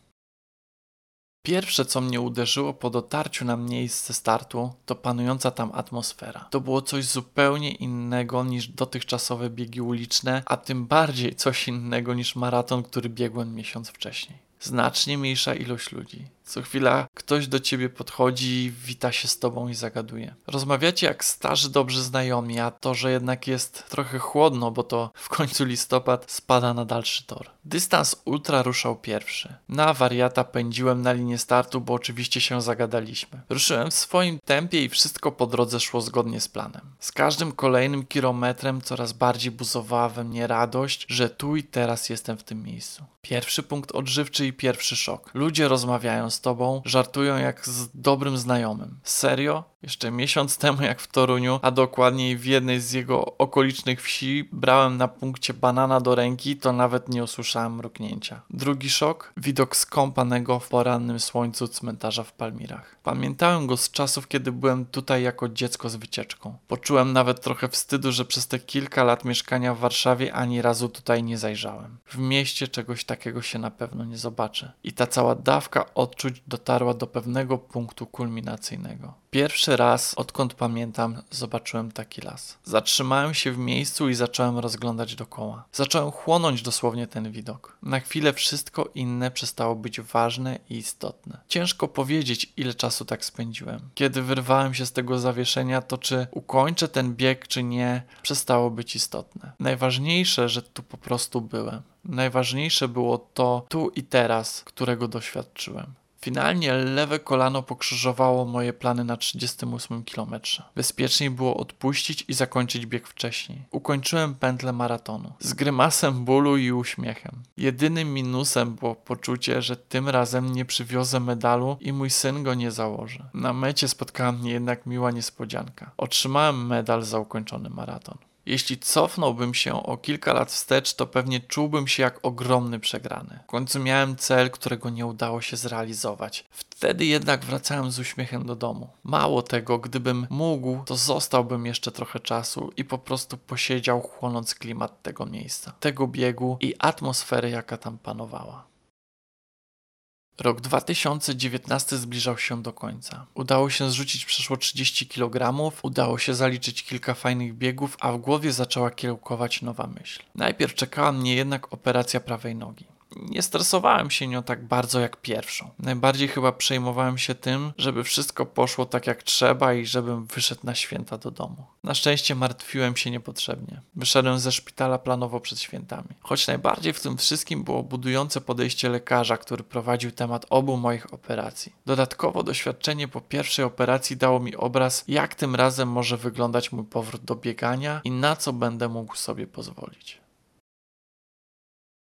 Pierwsze, co mnie uderzyło po dotarciu na miejsce startu, to panująca tam atmosfera. To było coś zupełnie innego niż dotychczasowe biegi uliczne, a tym bardziej coś innego niż maraton, który biegłem miesiąc wcześniej. Znacznie mniejsza ilość ludzi, co chwila ktoś do ciebie podchodzi, wita się z tobą i zagaduje. Rozmawiacie jak starzy dobrzy znajomi, a to, że jednak jest trochę chłodno, bo to w końcu listopad spada na dalszy tor. Dystans ultra ruszał pierwszy. Na wariata pędziłem na linię startu, bo oczywiście się zagadaliśmy. Ruszyłem w swoim tempie i wszystko po drodze szło zgodnie z planem. Z każdym kolejnym kilometrem coraz bardziej buzowała we mnie radość, że tu i teraz jestem w tym miejscu. Pierwszy punkt odżywczy i pierwszy szok. Ludzie rozmawiają z tobą, żartują jak z dobrym znajomym. Serio? Jeszcze miesiąc temu, jak w Toruniu, a dokładniej w jednej z jego okolicznych wsi, brałem na punkcie banana do ręki, to nawet nie usłyszałem mruknięcia. Drugi szok? Widok skąpanego w porannym słońcu cmentarza w Palmirach. Pamiętałem go z czasów, kiedy byłem tutaj jako dziecko z wycieczką. Poczułem nawet trochę wstydu, że przez te kilka lat mieszkania w Warszawie ani razu tutaj nie zajrzałem. W mieście czegoś takiego się na pewno nie zobaczy. I ta cała dawka odczuć dotarła do pewnego punktu kulminacyjnego. Pierwszy raz, odkąd pamiętam, zobaczyłem taki las. Zatrzymałem się w miejscu i zacząłem rozglądać dokoła. Zacząłem chłonąć dosłownie ten widok. Na chwilę wszystko inne przestało być ważne i istotne. Ciężko powiedzieć, ile czasu tak spędziłem. Kiedy wyrwałem się z tego zawieszenia, to czy ukończę ten bieg, czy nie, przestało być istotne. Najważniejsze, że tu po prostu byłem. Najważniejsze było to tu i teraz, którego doświadczyłem. Finalnie lewe kolano pokrzyżowało moje plany na 38 kilometrze. Bezpieczniej było odpuścić i zakończyć bieg wcześniej. Ukończyłem pętlę maratonu. Z grymasem bólu i uśmiechem. Jedynym minusem było poczucie, że tym razem nie przywiozę medalu i mój syn go nie założy. Na mecie spotkała mnie jednak miła niespodzianka. Otrzymałem medal za ukończony maraton. Jeśli cofnąłbym się o kilka lat wstecz, to pewnie czułbym się jak ogromny przegrany. W końcu miałem cel, którego nie udało się zrealizować. Wtedy jednak wracałem z uśmiechem do domu. Mało tego, gdybym mógł, to zostałbym jeszcze trochę czasu i po prostu posiedział, chłonąc klimat tego miejsca, tego biegu i atmosfery, jaka tam panowała. Rok 2019 zbliżał się do końca. Udało się zrzucić przeszło 30 kg, udało się zaliczyć kilka fajnych biegów, a w głowie zaczęła kiełkować nowa myśl. Najpierw czekała mnie jednak operacja prawej nogi nie stresowałem się nią tak bardzo jak pierwszą. Najbardziej chyba przejmowałem się tym, żeby wszystko poszło tak jak trzeba i żebym wyszedł na święta do domu. Na szczęście martwiłem się niepotrzebnie. Wyszedłem ze szpitala planowo przed świętami. Choć najbardziej w tym wszystkim było budujące podejście lekarza, który prowadził temat obu moich operacji. Dodatkowo doświadczenie po pierwszej operacji dało mi obraz, jak tym razem może wyglądać mój powrót do biegania i na co będę mógł sobie pozwolić.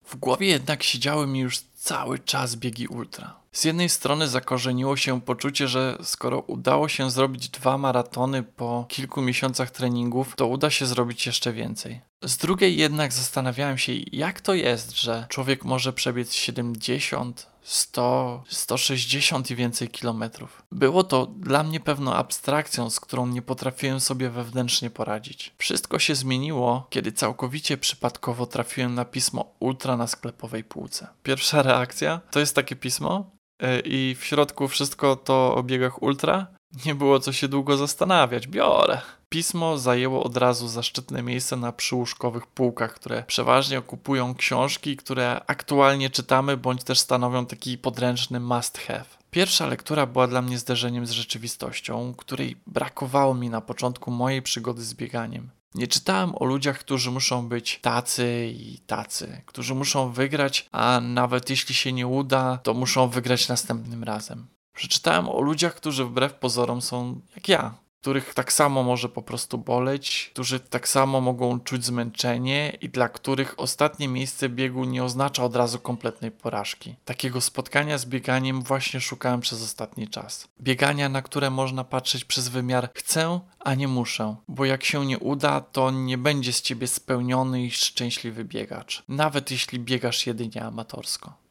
W głowie jednak siedziały mi już cały czas biegi ultra. Z jednej strony zakorzeniło się poczucie, że skoro udało się zrobić dwa maratony po kilku miesiącach treningów, to uda się zrobić jeszcze więcej. Z drugiej jednak zastanawiałem się, jak to jest, że człowiek może przebiec 70, 100, 160 i więcej kilometrów. Było to dla mnie pewną abstrakcją, z którą nie potrafiłem sobie wewnętrznie poradzić. Wszystko się zmieniło, kiedy całkowicie przypadkowo trafiłem na pismo Ultra na sklepowej półce. Pierwsza reakcja to jest takie pismo e, i w środku wszystko to o biegach Ultra. Nie było co się długo zastanawiać, biorę. Pismo zajęło od razu zaszczytne miejsce na przyłóżkowych półkach, które przeważnie okupują książki, które aktualnie czytamy, bądź też stanowią taki podręczny must have. Pierwsza lektura była dla mnie zderzeniem z rzeczywistością, której brakowało mi na początku mojej przygody z bieganiem. Nie czytałem o ludziach, którzy muszą być tacy i tacy, którzy muszą wygrać, a nawet jeśli się nie uda, to muszą wygrać następnym razem. Przeczytałem o ludziach, którzy wbrew pozorom są jak ja, których tak samo może po prostu boleć, którzy tak samo mogą czuć zmęczenie i dla których ostatnie miejsce biegu nie oznacza od razu kompletnej porażki. Takiego spotkania z bieganiem właśnie szukałem przez ostatni czas. Biegania, na które można patrzeć przez wymiar chcę, a nie muszę, bo jak się nie uda, to nie będzie z ciebie spełniony i szczęśliwy biegacz, nawet jeśli biegasz jedynie amatorsko.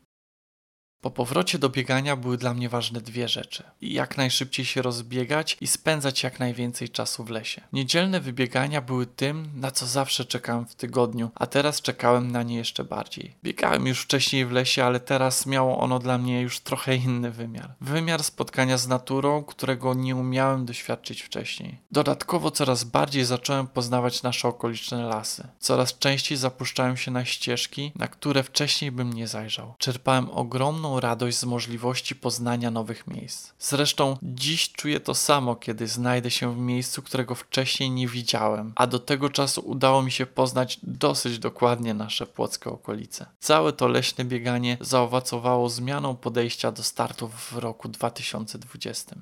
Po powrocie do biegania były dla mnie ważne dwie rzeczy. Jak najszybciej się rozbiegać i spędzać jak najwięcej czasu w lesie. Niedzielne wybiegania były tym, na co zawsze czekałem w tygodniu, a teraz czekałem na nie jeszcze bardziej. Biegałem już wcześniej w lesie, ale teraz miało ono dla mnie już trochę inny wymiar. Wymiar spotkania z naturą, którego nie umiałem doświadczyć wcześniej. Dodatkowo coraz bardziej zacząłem poznawać nasze okoliczne lasy. Coraz częściej zapuszczałem się na ścieżki, na które wcześniej bym nie zajrzał. Czerpałem ogromną radość z możliwości poznania nowych miejsc. Zresztą dziś czuję to samo, kiedy znajdę się w miejscu, którego wcześniej nie widziałem, a do tego czasu udało mi się poznać dosyć dokładnie nasze płockie okolice. Całe to leśne bieganie zaowocowało zmianą podejścia do startu w roku 2020.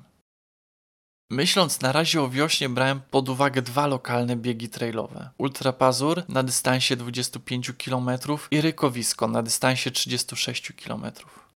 Myśląc na razie o wiośnie, brałem pod uwagę dwa lokalne biegi trailowe. Ultra Pazur na dystansie 25 km i Rykowisko na dystansie 36 km.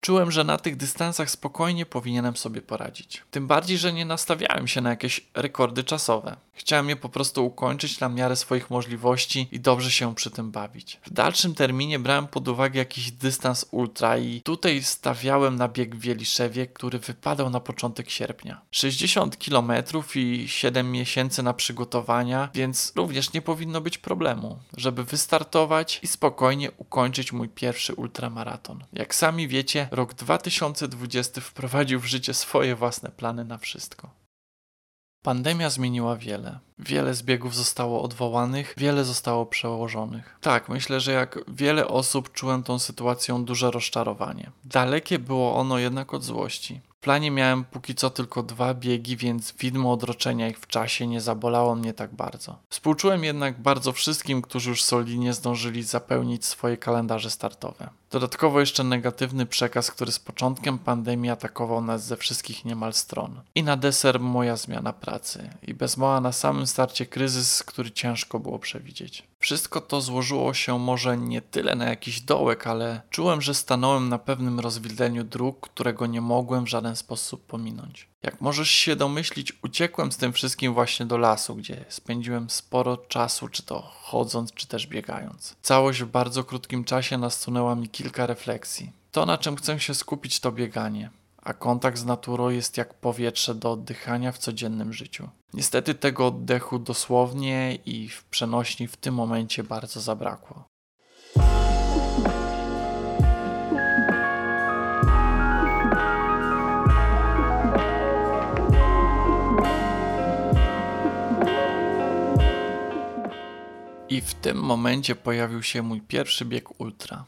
Czułem, że na tych dystansach spokojnie powinienem sobie poradzić. Tym bardziej, że nie nastawiałem się na jakieś rekordy czasowe. Chciałem je po prostu ukończyć na miarę swoich możliwości i dobrze się przy tym bawić. W dalszym terminie brałem pod uwagę jakiś dystans ultra i tutaj stawiałem na bieg w Wieliszewie, który wypadał na początek sierpnia. 60 km i 7 miesięcy na przygotowania, więc również nie powinno być problemu, żeby wystartować i spokojnie ukończyć mój pierwszy ultramaraton. Jak sami wiecie, rok 2020 wprowadził w życie swoje własne plany na wszystko. Pandemia zmieniła wiele. Wiele zbiegów zostało odwołanych, wiele zostało przełożonych. Tak, myślę, że jak wiele osób czułem tą sytuacją duże rozczarowanie. Dalekie było ono jednak od złości. W planie miałem póki co tylko dwa biegi, więc widmo odroczenia ich w czasie nie zabolało mnie tak bardzo. Współczułem jednak bardzo wszystkim, którzy już solidnie zdążyli zapełnić swoje kalendarze startowe. Dodatkowo jeszcze negatywny przekaz, który z początkiem pandemii atakował nas ze wszystkich niemal stron. I na deser moja zmiana pracy. I bez mała na samym starcie kryzys, który ciężko było przewidzieć. Wszystko to złożyło się może nie tyle na jakiś dołek, ale czułem, że stanąłem na pewnym rozwidleniu dróg, którego nie mogłem w żaden sposób pominąć. Jak możesz się domyślić, uciekłem z tym wszystkim właśnie do lasu, gdzie spędziłem sporo czasu, czy to chodząc, czy też biegając. Całość w bardzo krótkim czasie nasunęła mi kilka refleksji. To, na czym chcę się skupić, to bieganie a kontakt z naturą jest jak powietrze do oddychania w codziennym życiu. Niestety tego oddechu dosłownie i w przenośni w tym momencie bardzo zabrakło. I w tym momencie pojawił się mój pierwszy bieg ultra.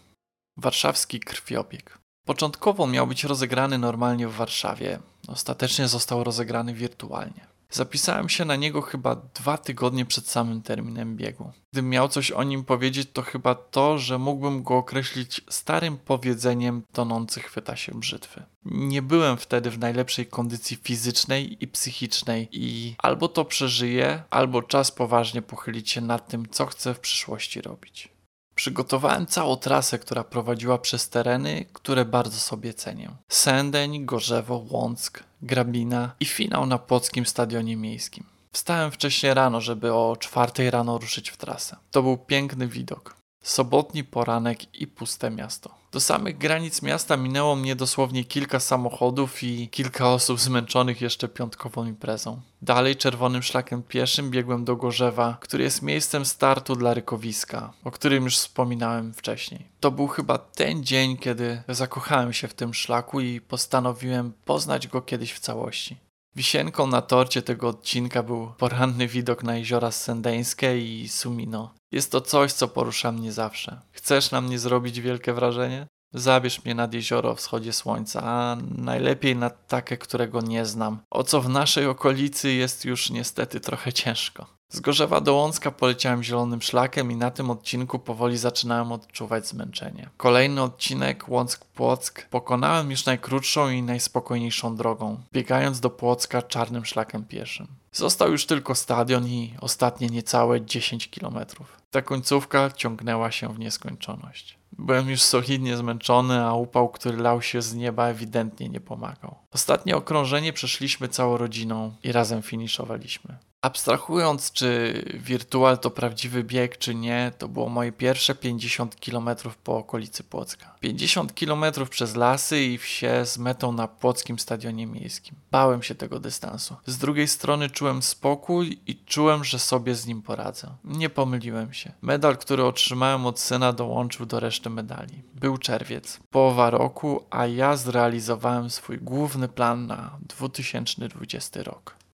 Warszawski krwiobieg. Początkowo miał być rozegrany normalnie w Warszawie. Ostatecznie został rozegrany wirtualnie. Zapisałem się na niego chyba dwa tygodnie przed samym terminem biegu. Gdybym miał coś o nim powiedzieć, to chyba to, że mógłbym go określić starym powiedzeniem tonący chwyta się brzytwy. Nie byłem wtedy w najlepszej kondycji fizycznej i psychicznej i albo to przeżyję, albo czas poważnie pochylić się nad tym, co chcę w przyszłości robić. Przygotowałem całą trasę, która prowadziła przez tereny, które bardzo sobie cenię. Sędeń, Gorzewo, Łąck, Grabina i finał na Płockim Stadionie Miejskim. Wstałem wcześniej rano, żeby o czwartej rano ruszyć w trasę. To był piękny widok. Sobotni poranek i puste miasto. Do samych granic miasta minęło mnie dosłownie kilka samochodów i kilka osób zmęczonych jeszcze piątkową imprezą. Dalej czerwonym szlakiem pieszym biegłem do Gorzewa, który jest miejscem startu dla rykowiska, o którym już wspominałem wcześniej. To był chyba ten dzień, kiedy zakochałem się w tym szlaku i postanowiłem poznać go kiedyś w całości. Wisienką na torcie tego odcinka był poranny widok na jeziora Sendeńskie i Sumino. Jest to coś, co porusza mnie zawsze. Chcesz na mnie zrobić wielkie wrażenie? Zabierz mnie nad jezioro o wschodzie słońca, a najlepiej nad takie, którego nie znam, o co w naszej okolicy jest już niestety trochę ciężko. Z Gorzewa do Łącka poleciałem zielonym szlakiem i na tym odcinku powoli zaczynałem odczuwać zmęczenie. Kolejny odcinek Łąck-Płock pokonałem już najkrótszą i najspokojniejszą drogą, biegając do Płocka czarnym szlakiem pieszym. Został już tylko stadion i ostatnie niecałe 10 kilometrów. Ta końcówka ciągnęła się w nieskończoność. Byłem już solidnie zmęczony, a upał, który lał się z nieba, ewidentnie nie pomagał. Ostatnie okrążenie przeszliśmy całą rodziną i razem finiszowaliśmy. Abstrahując, czy wirtual to prawdziwy bieg, czy nie, to było moje pierwsze 50 km po okolicy Płocka. 50 km przez lasy i wsie z metą na Płockim Stadionie Miejskim. Bałem się tego dystansu. Z drugiej strony czułem spokój i czułem, że sobie z nim poradzę. Nie pomyliłem się. Medal, który otrzymałem od syna, dołączył do reszty medali. Był czerwiec, połowa roku, a ja zrealizowałem swój główny plan na 2020 rok.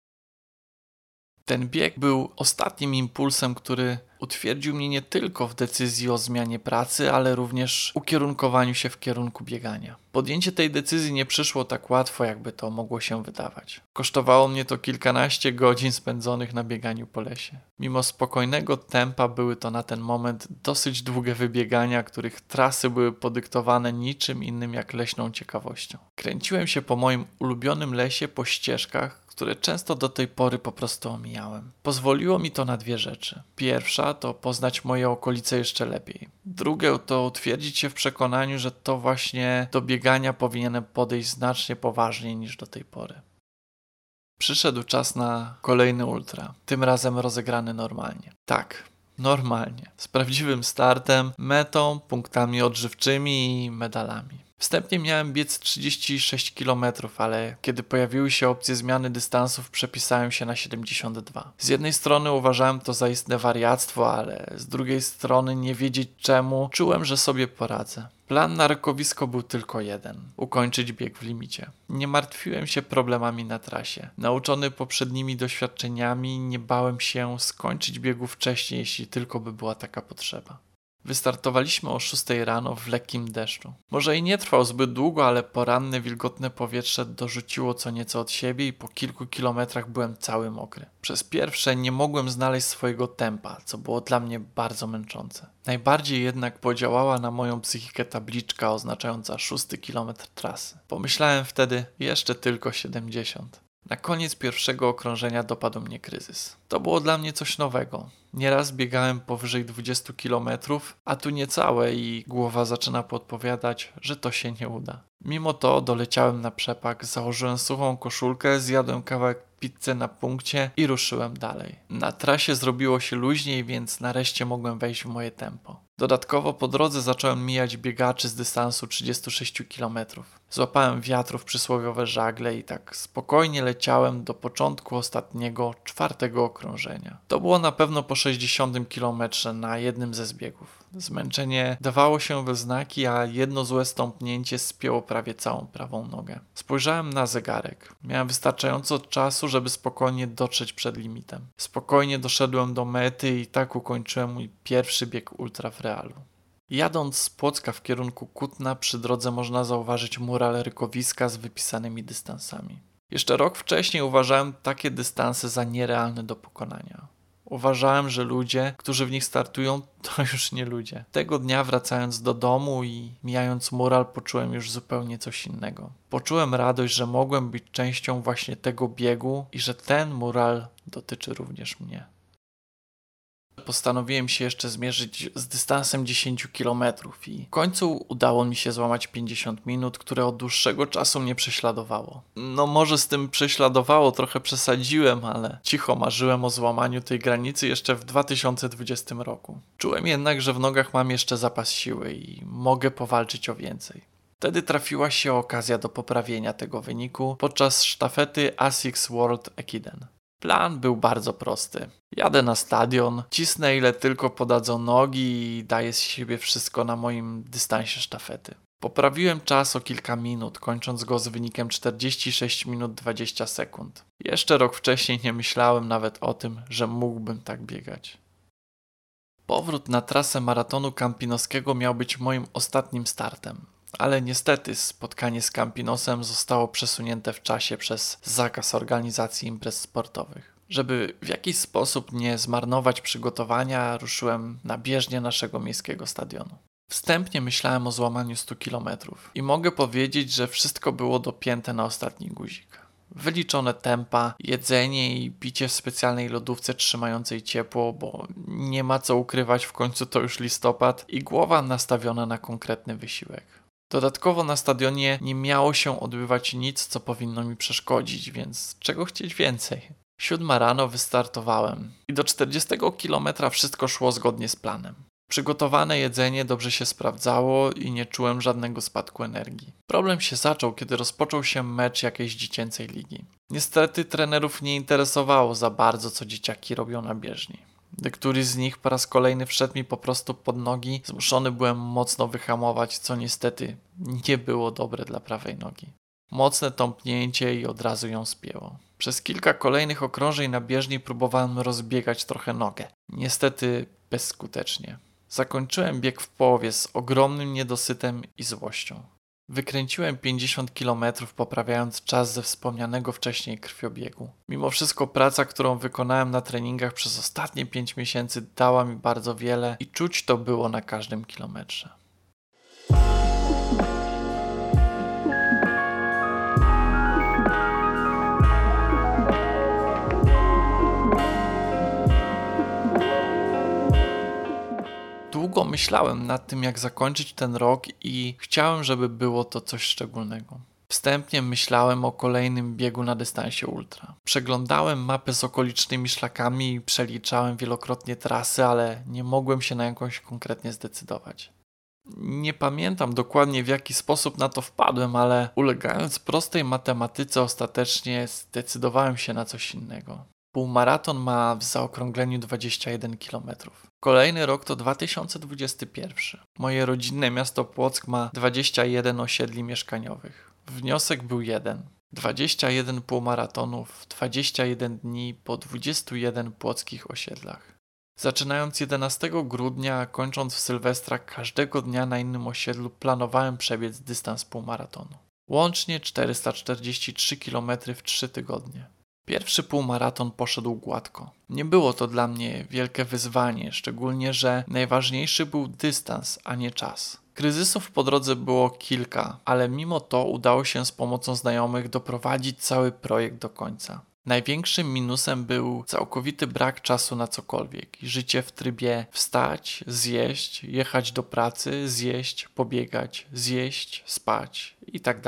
Ten bieg był ostatnim impulsem, który utwierdził mnie nie tylko w decyzji o zmianie pracy, ale również ukierunkowaniu się w kierunku biegania. Podjęcie tej decyzji nie przyszło tak łatwo, jakby to mogło się wydawać. Kosztowało mnie to kilkanaście godzin spędzonych na bieganiu po lesie. Mimo spokojnego tempa były to na ten moment dosyć długie wybiegania, których trasy były podyktowane niczym innym jak leśną ciekawością. Kręciłem się po moim ulubionym lesie po ścieżkach, które często do tej pory po prostu omijałem. Pozwoliło mi to na dwie rzeczy. Pierwsza to poznać moje okolice jeszcze lepiej. Drugie to utwierdzić się w przekonaniu, że to właśnie do biegania powinienem podejść znacznie poważniej niż do tej pory. Przyszedł czas na kolejny ultra, tym razem rozegrany normalnie. Tak, normalnie, z prawdziwym startem, metą, punktami odżywczymi i medalami. Wstępnie miałem biec 36 km, ale kiedy pojawiły się opcje zmiany dystansów, przepisałem się na 72. Z jednej strony uważałem to za istne wariactwo, ale z drugiej strony nie wiedzieć czemu, czułem, że sobie poradzę. Plan na rokowisko był tylko jeden: ukończyć bieg w limicie. Nie martwiłem się problemami na trasie. Nauczony poprzednimi doświadczeniami, nie bałem się skończyć biegu wcześniej, jeśli tylko by była taka potrzeba. Wystartowaliśmy o 6 rano w lekkim deszczu. Może i nie trwał zbyt długo, ale poranne wilgotne powietrze dorzuciło co nieco od siebie i po kilku kilometrach byłem cały mokry. Przez pierwsze nie mogłem znaleźć swojego tempa, co było dla mnie bardzo męczące. Najbardziej jednak podziałała na moją psychikę tabliczka oznaczająca szósty kilometr trasy. Pomyślałem wtedy jeszcze tylko 70. Na koniec pierwszego okrążenia dopadł mnie kryzys. To było dla mnie coś nowego. Nieraz biegałem powyżej 20 km, a tu niecałe i głowa zaczyna podpowiadać, że to się nie uda. Mimo to doleciałem na przepak, założyłem suchą koszulkę, zjadłem kawałek pizzy na punkcie i ruszyłem dalej. Na trasie zrobiło się luźniej, więc nareszcie mogłem wejść w moje tempo. Dodatkowo po drodze zacząłem mijać biegaczy z dystansu 36 km. Złapałem wiatru w przysłowiowe żagle i tak spokojnie leciałem do początku ostatniego, czwartego okrążenia. To było na pewno po 60 kilometrze na jednym ze zbiegów. Zmęczenie dawało się we znaki, a jedno złe stąpnięcie spięło prawie całą prawą nogę. Spojrzałem na zegarek. Miałem wystarczająco czasu, żeby spokojnie dotrzeć przed limitem. Spokojnie doszedłem do mety i tak ukończyłem mój pierwszy bieg ultra w realu. Jadąc z Płocka w kierunku Kutna, przy drodze można zauważyć mural rykowiska z wypisanymi dystansami. Jeszcze rok wcześniej uważałem takie dystanse za nierealne do pokonania. Uważałem, że ludzie, którzy w nich startują, to już nie ludzie. Tego dnia wracając do domu i mijając mural, poczułem już zupełnie coś innego. Poczułem radość, że mogłem być częścią właśnie tego biegu i że ten mural dotyczy również mnie postanowiłem się jeszcze zmierzyć z dystansem 10 km i w końcu udało mi się złamać 50 minut, które od dłuższego czasu mnie prześladowało. No może z tym prześladowało trochę przesadziłem, ale cicho marzyłem o złamaniu tej granicy jeszcze w 2020 roku. Czułem jednak, że w nogach mam jeszcze zapas siły i mogę powalczyć o więcej. Wtedy trafiła się okazja do poprawienia tego wyniku podczas sztafety ASICS World Ekiden. Plan był bardzo prosty. Jadę na stadion, cisnę ile tylko podadzą nogi i daję z siebie wszystko na moim dystansie sztafety. Poprawiłem czas o kilka minut, kończąc go z wynikiem 46 minut 20 sekund. Jeszcze rok wcześniej nie myślałem nawet o tym, że mógłbym tak biegać. Powrót na trasę maratonu Campinoskiego miał być moim ostatnim startem ale niestety spotkanie z Campinosem zostało przesunięte w czasie przez zakaz organizacji imprez sportowych. Żeby w jakiś sposób nie zmarnować przygotowania, ruszyłem na bieżnię naszego miejskiego stadionu. Wstępnie myślałem o złamaniu 100 km i mogę powiedzieć, że wszystko było dopięte na ostatni guzik. Wyliczone tempa, jedzenie i picie w specjalnej lodówce trzymającej ciepło, bo nie ma co ukrywać, w końcu to już listopad i głowa nastawiona na konkretny wysiłek. Dodatkowo na stadionie nie miało się odbywać nic, co powinno mi przeszkodzić, więc czego chcieć więcej? Siódma rano wystartowałem i do 40 kilometra wszystko szło zgodnie z planem. Przygotowane jedzenie dobrze się sprawdzało i nie czułem żadnego spadku energii. Problem się zaczął, kiedy rozpoczął się mecz jakiejś dziecięcej ligi. Niestety trenerów nie interesowało za bardzo, co dzieciaki robią na bieżni gdy któryś z nich po raz kolejny wszedł mi po prostu pod nogi. Zmuszony byłem mocno wyhamować, co niestety nie było dobre dla prawej nogi. Mocne tąpnięcie i od razu ją spięło. Przez kilka kolejnych okrążeń na bieżni próbowałem rozbiegać trochę nogę. Niestety bezskutecznie. Zakończyłem bieg w połowie z ogromnym niedosytem i złością. Wykręciłem 50 km, poprawiając czas ze wspomnianego wcześniej krwiobiegu. Mimo wszystko praca, którą wykonałem na treningach przez ostatnie 5 miesięcy dała mi bardzo wiele i czuć to było na każdym kilometrze. Długo myślałem nad tym, jak zakończyć ten rok i chciałem, żeby było to coś szczególnego. Wstępnie myślałem o kolejnym biegu na dystansie ultra. Przeglądałem mapy z okolicznymi szlakami i przeliczałem wielokrotnie trasy, ale nie mogłem się na jakąś konkretnie zdecydować. Nie pamiętam dokładnie w jaki sposób na to wpadłem, ale ulegając prostej matematyce ostatecznie zdecydowałem się na coś innego. Półmaraton ma w zaokrągleniu 21 km. Kolejny rok to 2021. Moje rodzinne miasto Płock ma 21 osiedli mieszkaniowych. Wniosek był jeden. 21 półmaratonów, 21 dni po 21 płockich osiedlach. Zaczynając 11 grudnia, kończąc w Sylwestra, każdego dnia na innym osiedlu planowałem przebiec dystans półmaratonu. Łącznie 443 km w 3 tygodnie. Pierwszy półmaraton poszedł gładko. Nie było to dla mnie wielkie wyzwanie, szczególnie że najważniejszy był dystans, a nie czas. Kryzysów po drodze było kilka, ale mimo to udało się z pomocą znajomych doprowadzić cały projekt do końca. Największym minusem był całkowity brak czasu na cokolwiek i życie w trybie wstać, zjeść, jechać do pracy, zjeść, pobiegać, zjeść, spać i tak.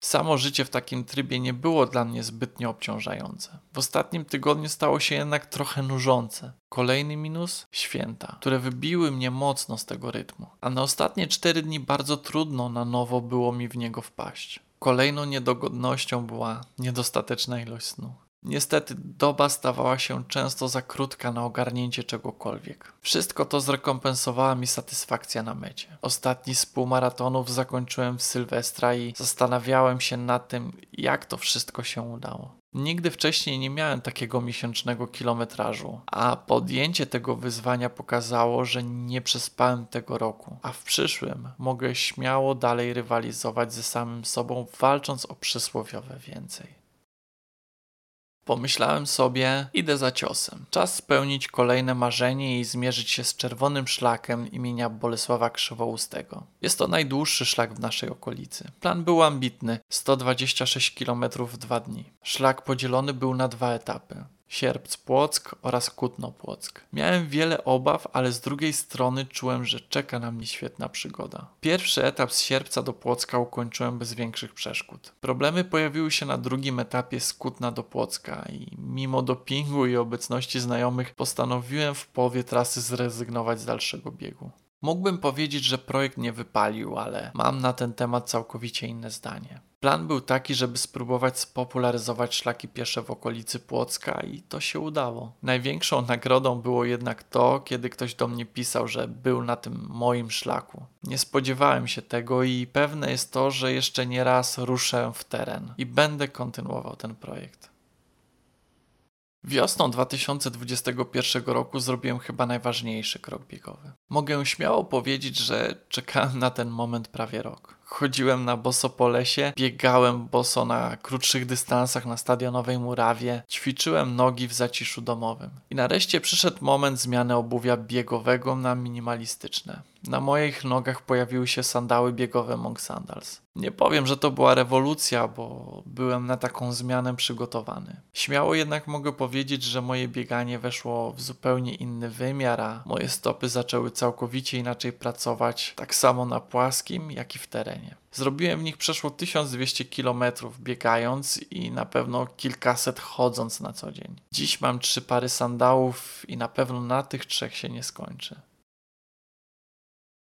Samo życie w takim trybie nie było dla mnie zbytnio obciążające. W ostatnim tygodniu stało się jednak trochę nużące. Kolejny minus święta, które wybiły mnie mocno z tego rytmu. A na ostatnie cztery dni bardzo trudno na nowo było mi w niego wpaść. Kolejną niedogodnością była niedostateczna ilość snu. Niestety doba stawała się często za krótka na ogarnięcie czegokolwiek. Wszystko to zrekompensowała mi satysfakcja na mecie. Ostatni z półmaratonów zakończyłem w Sylwestra i zastanawiałem się nad tym, jak to wszystko się udało. Nigdy wcześniej nie miałem takiego miesięcznego kilometrażu, a podjęcie tego wyzwania pokazało, że nie przespałem tego roku, a w przyszłym mogę śmiało dalej rywalizować ze samym sobą, walcząc o przysłowiowe więcej. Pomyślałem sobie, idę za ciosem. Czas spełnić kolejne marzenie i zmierzyć się z czerwonym szlakiem imienia Bolesława Krzywoustego. Jest to najdłuższy szlak w naszej okolicy. Plan był ambitny 126 km w dwa dni. Szlak podzielony był na dwa etapy. Sierpc-Płock oraz Kutno-Płock. Miałem wiele obaw, ale z drugiej strony czułem, że czeka na mnie świetna przygoda. Pierwszy etap z Sierpca do Płocka ukończyłem bez większych przeszkód. Problemy pojawiły się na drugim etapie z Kutna do Płocka i mimo dopingu i obecności znajomych postanowiłem w połowie trasy zrezygnować z dalszego biegu. Mógłbym powiedzieć, że projekt nie wypalił, ale mam na ten temat całkowicie inne zdanie. Plan był taki, żeby spróbować spopularyzować szlaki piesze w okolicy Płocka i to się udało. Największą nagrodą było jednak to, kiedy ktoś do mnie pisał, że był na tym moim szlaku. Nie spodziewałem się tego i pewne jest to, że jeszcze nie raz ruszę w teren i będę kontynuował ten projekt. Wiosną 2021 roku zrobiłem chyba najważniejszy krok biegowy. Mogę śmiało powiedzieć, że czekałem na ten moment prawie rok. Chodziłem na boso po lesie, biegałem boso na krótszych dystansach na stadionowej murawie, ćwiczyłem nogi w zaciszu domowym. I nareszcie przyszedł moment zmiany obuwia biegowego na minimalistyczne. Na moich nogach pojawiły się sandały biegowe Monk Sandals. Nie powiem, że to była rewolucja, bo byłem na taką zmianę przygotowany. Śmiało jednak mogę powiedzieć, że moje bieganie weszło w zupełnie inny wymiar, a moje stopy zaczęły całkowicie inaczej pracować, tak samo na płaskim, jak i w terenie. Zrobiłem w nich przeszło 1200 km biegając i na pewno kilkaset chodząc na co dzień. Dziś mam trzy pary sandałów i na pewno na tych trzech się nie skończy.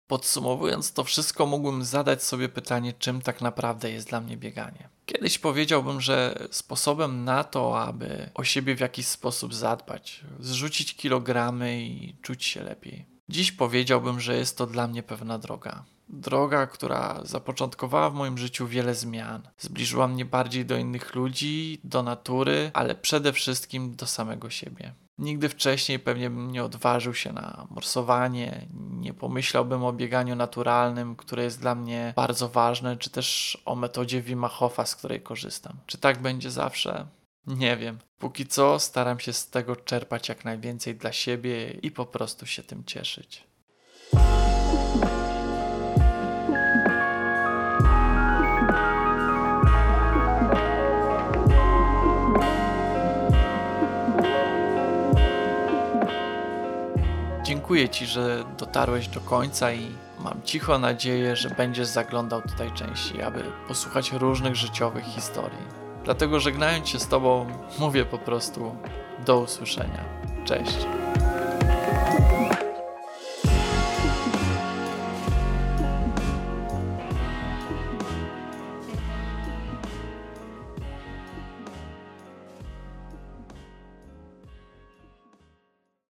Podsumowując to wszystko, mógłbym zadać sobie pytanie, czym tak naprawdę jest dla mnie bieganie. Kiedyś powiedziałbym, że sposobem na to, aby o siebie w jakiś sposób zadbać, zrzucić kilogramy i czuć się lepiej. Dziś powiedziałbym, że jest to dla mnie pewna droga. Droga, która zapoczątkowała w moim życiu wiele zmian. Zbliżyła mnie bardziej do innych ludzi, do natury, ale przede wszystkim do samego siebie. Nigdy wcześniej pewnie bym nie odważył się na morsowanie, nie pomyślałbym o bieganiu naturalnym, które jest dla mnie bardzo ważne, czy też o metodzie Wima Hofa, z której korzystam. Czy tak będzie zawsze? Nie wiem. Póki co staram się z tego czerpać jak najwięcej dla siebie i po prostu się tym cieszyć. Dziękuję Ci, że dotarłeś do końca i mam cicho nadzieję, że będziesz zaglądał tutaj częściej, aby posłuchać różnych życiowych historii. Dlatego żegnając się z Tobą, mówię po prostu do usłyszenia. Cześć.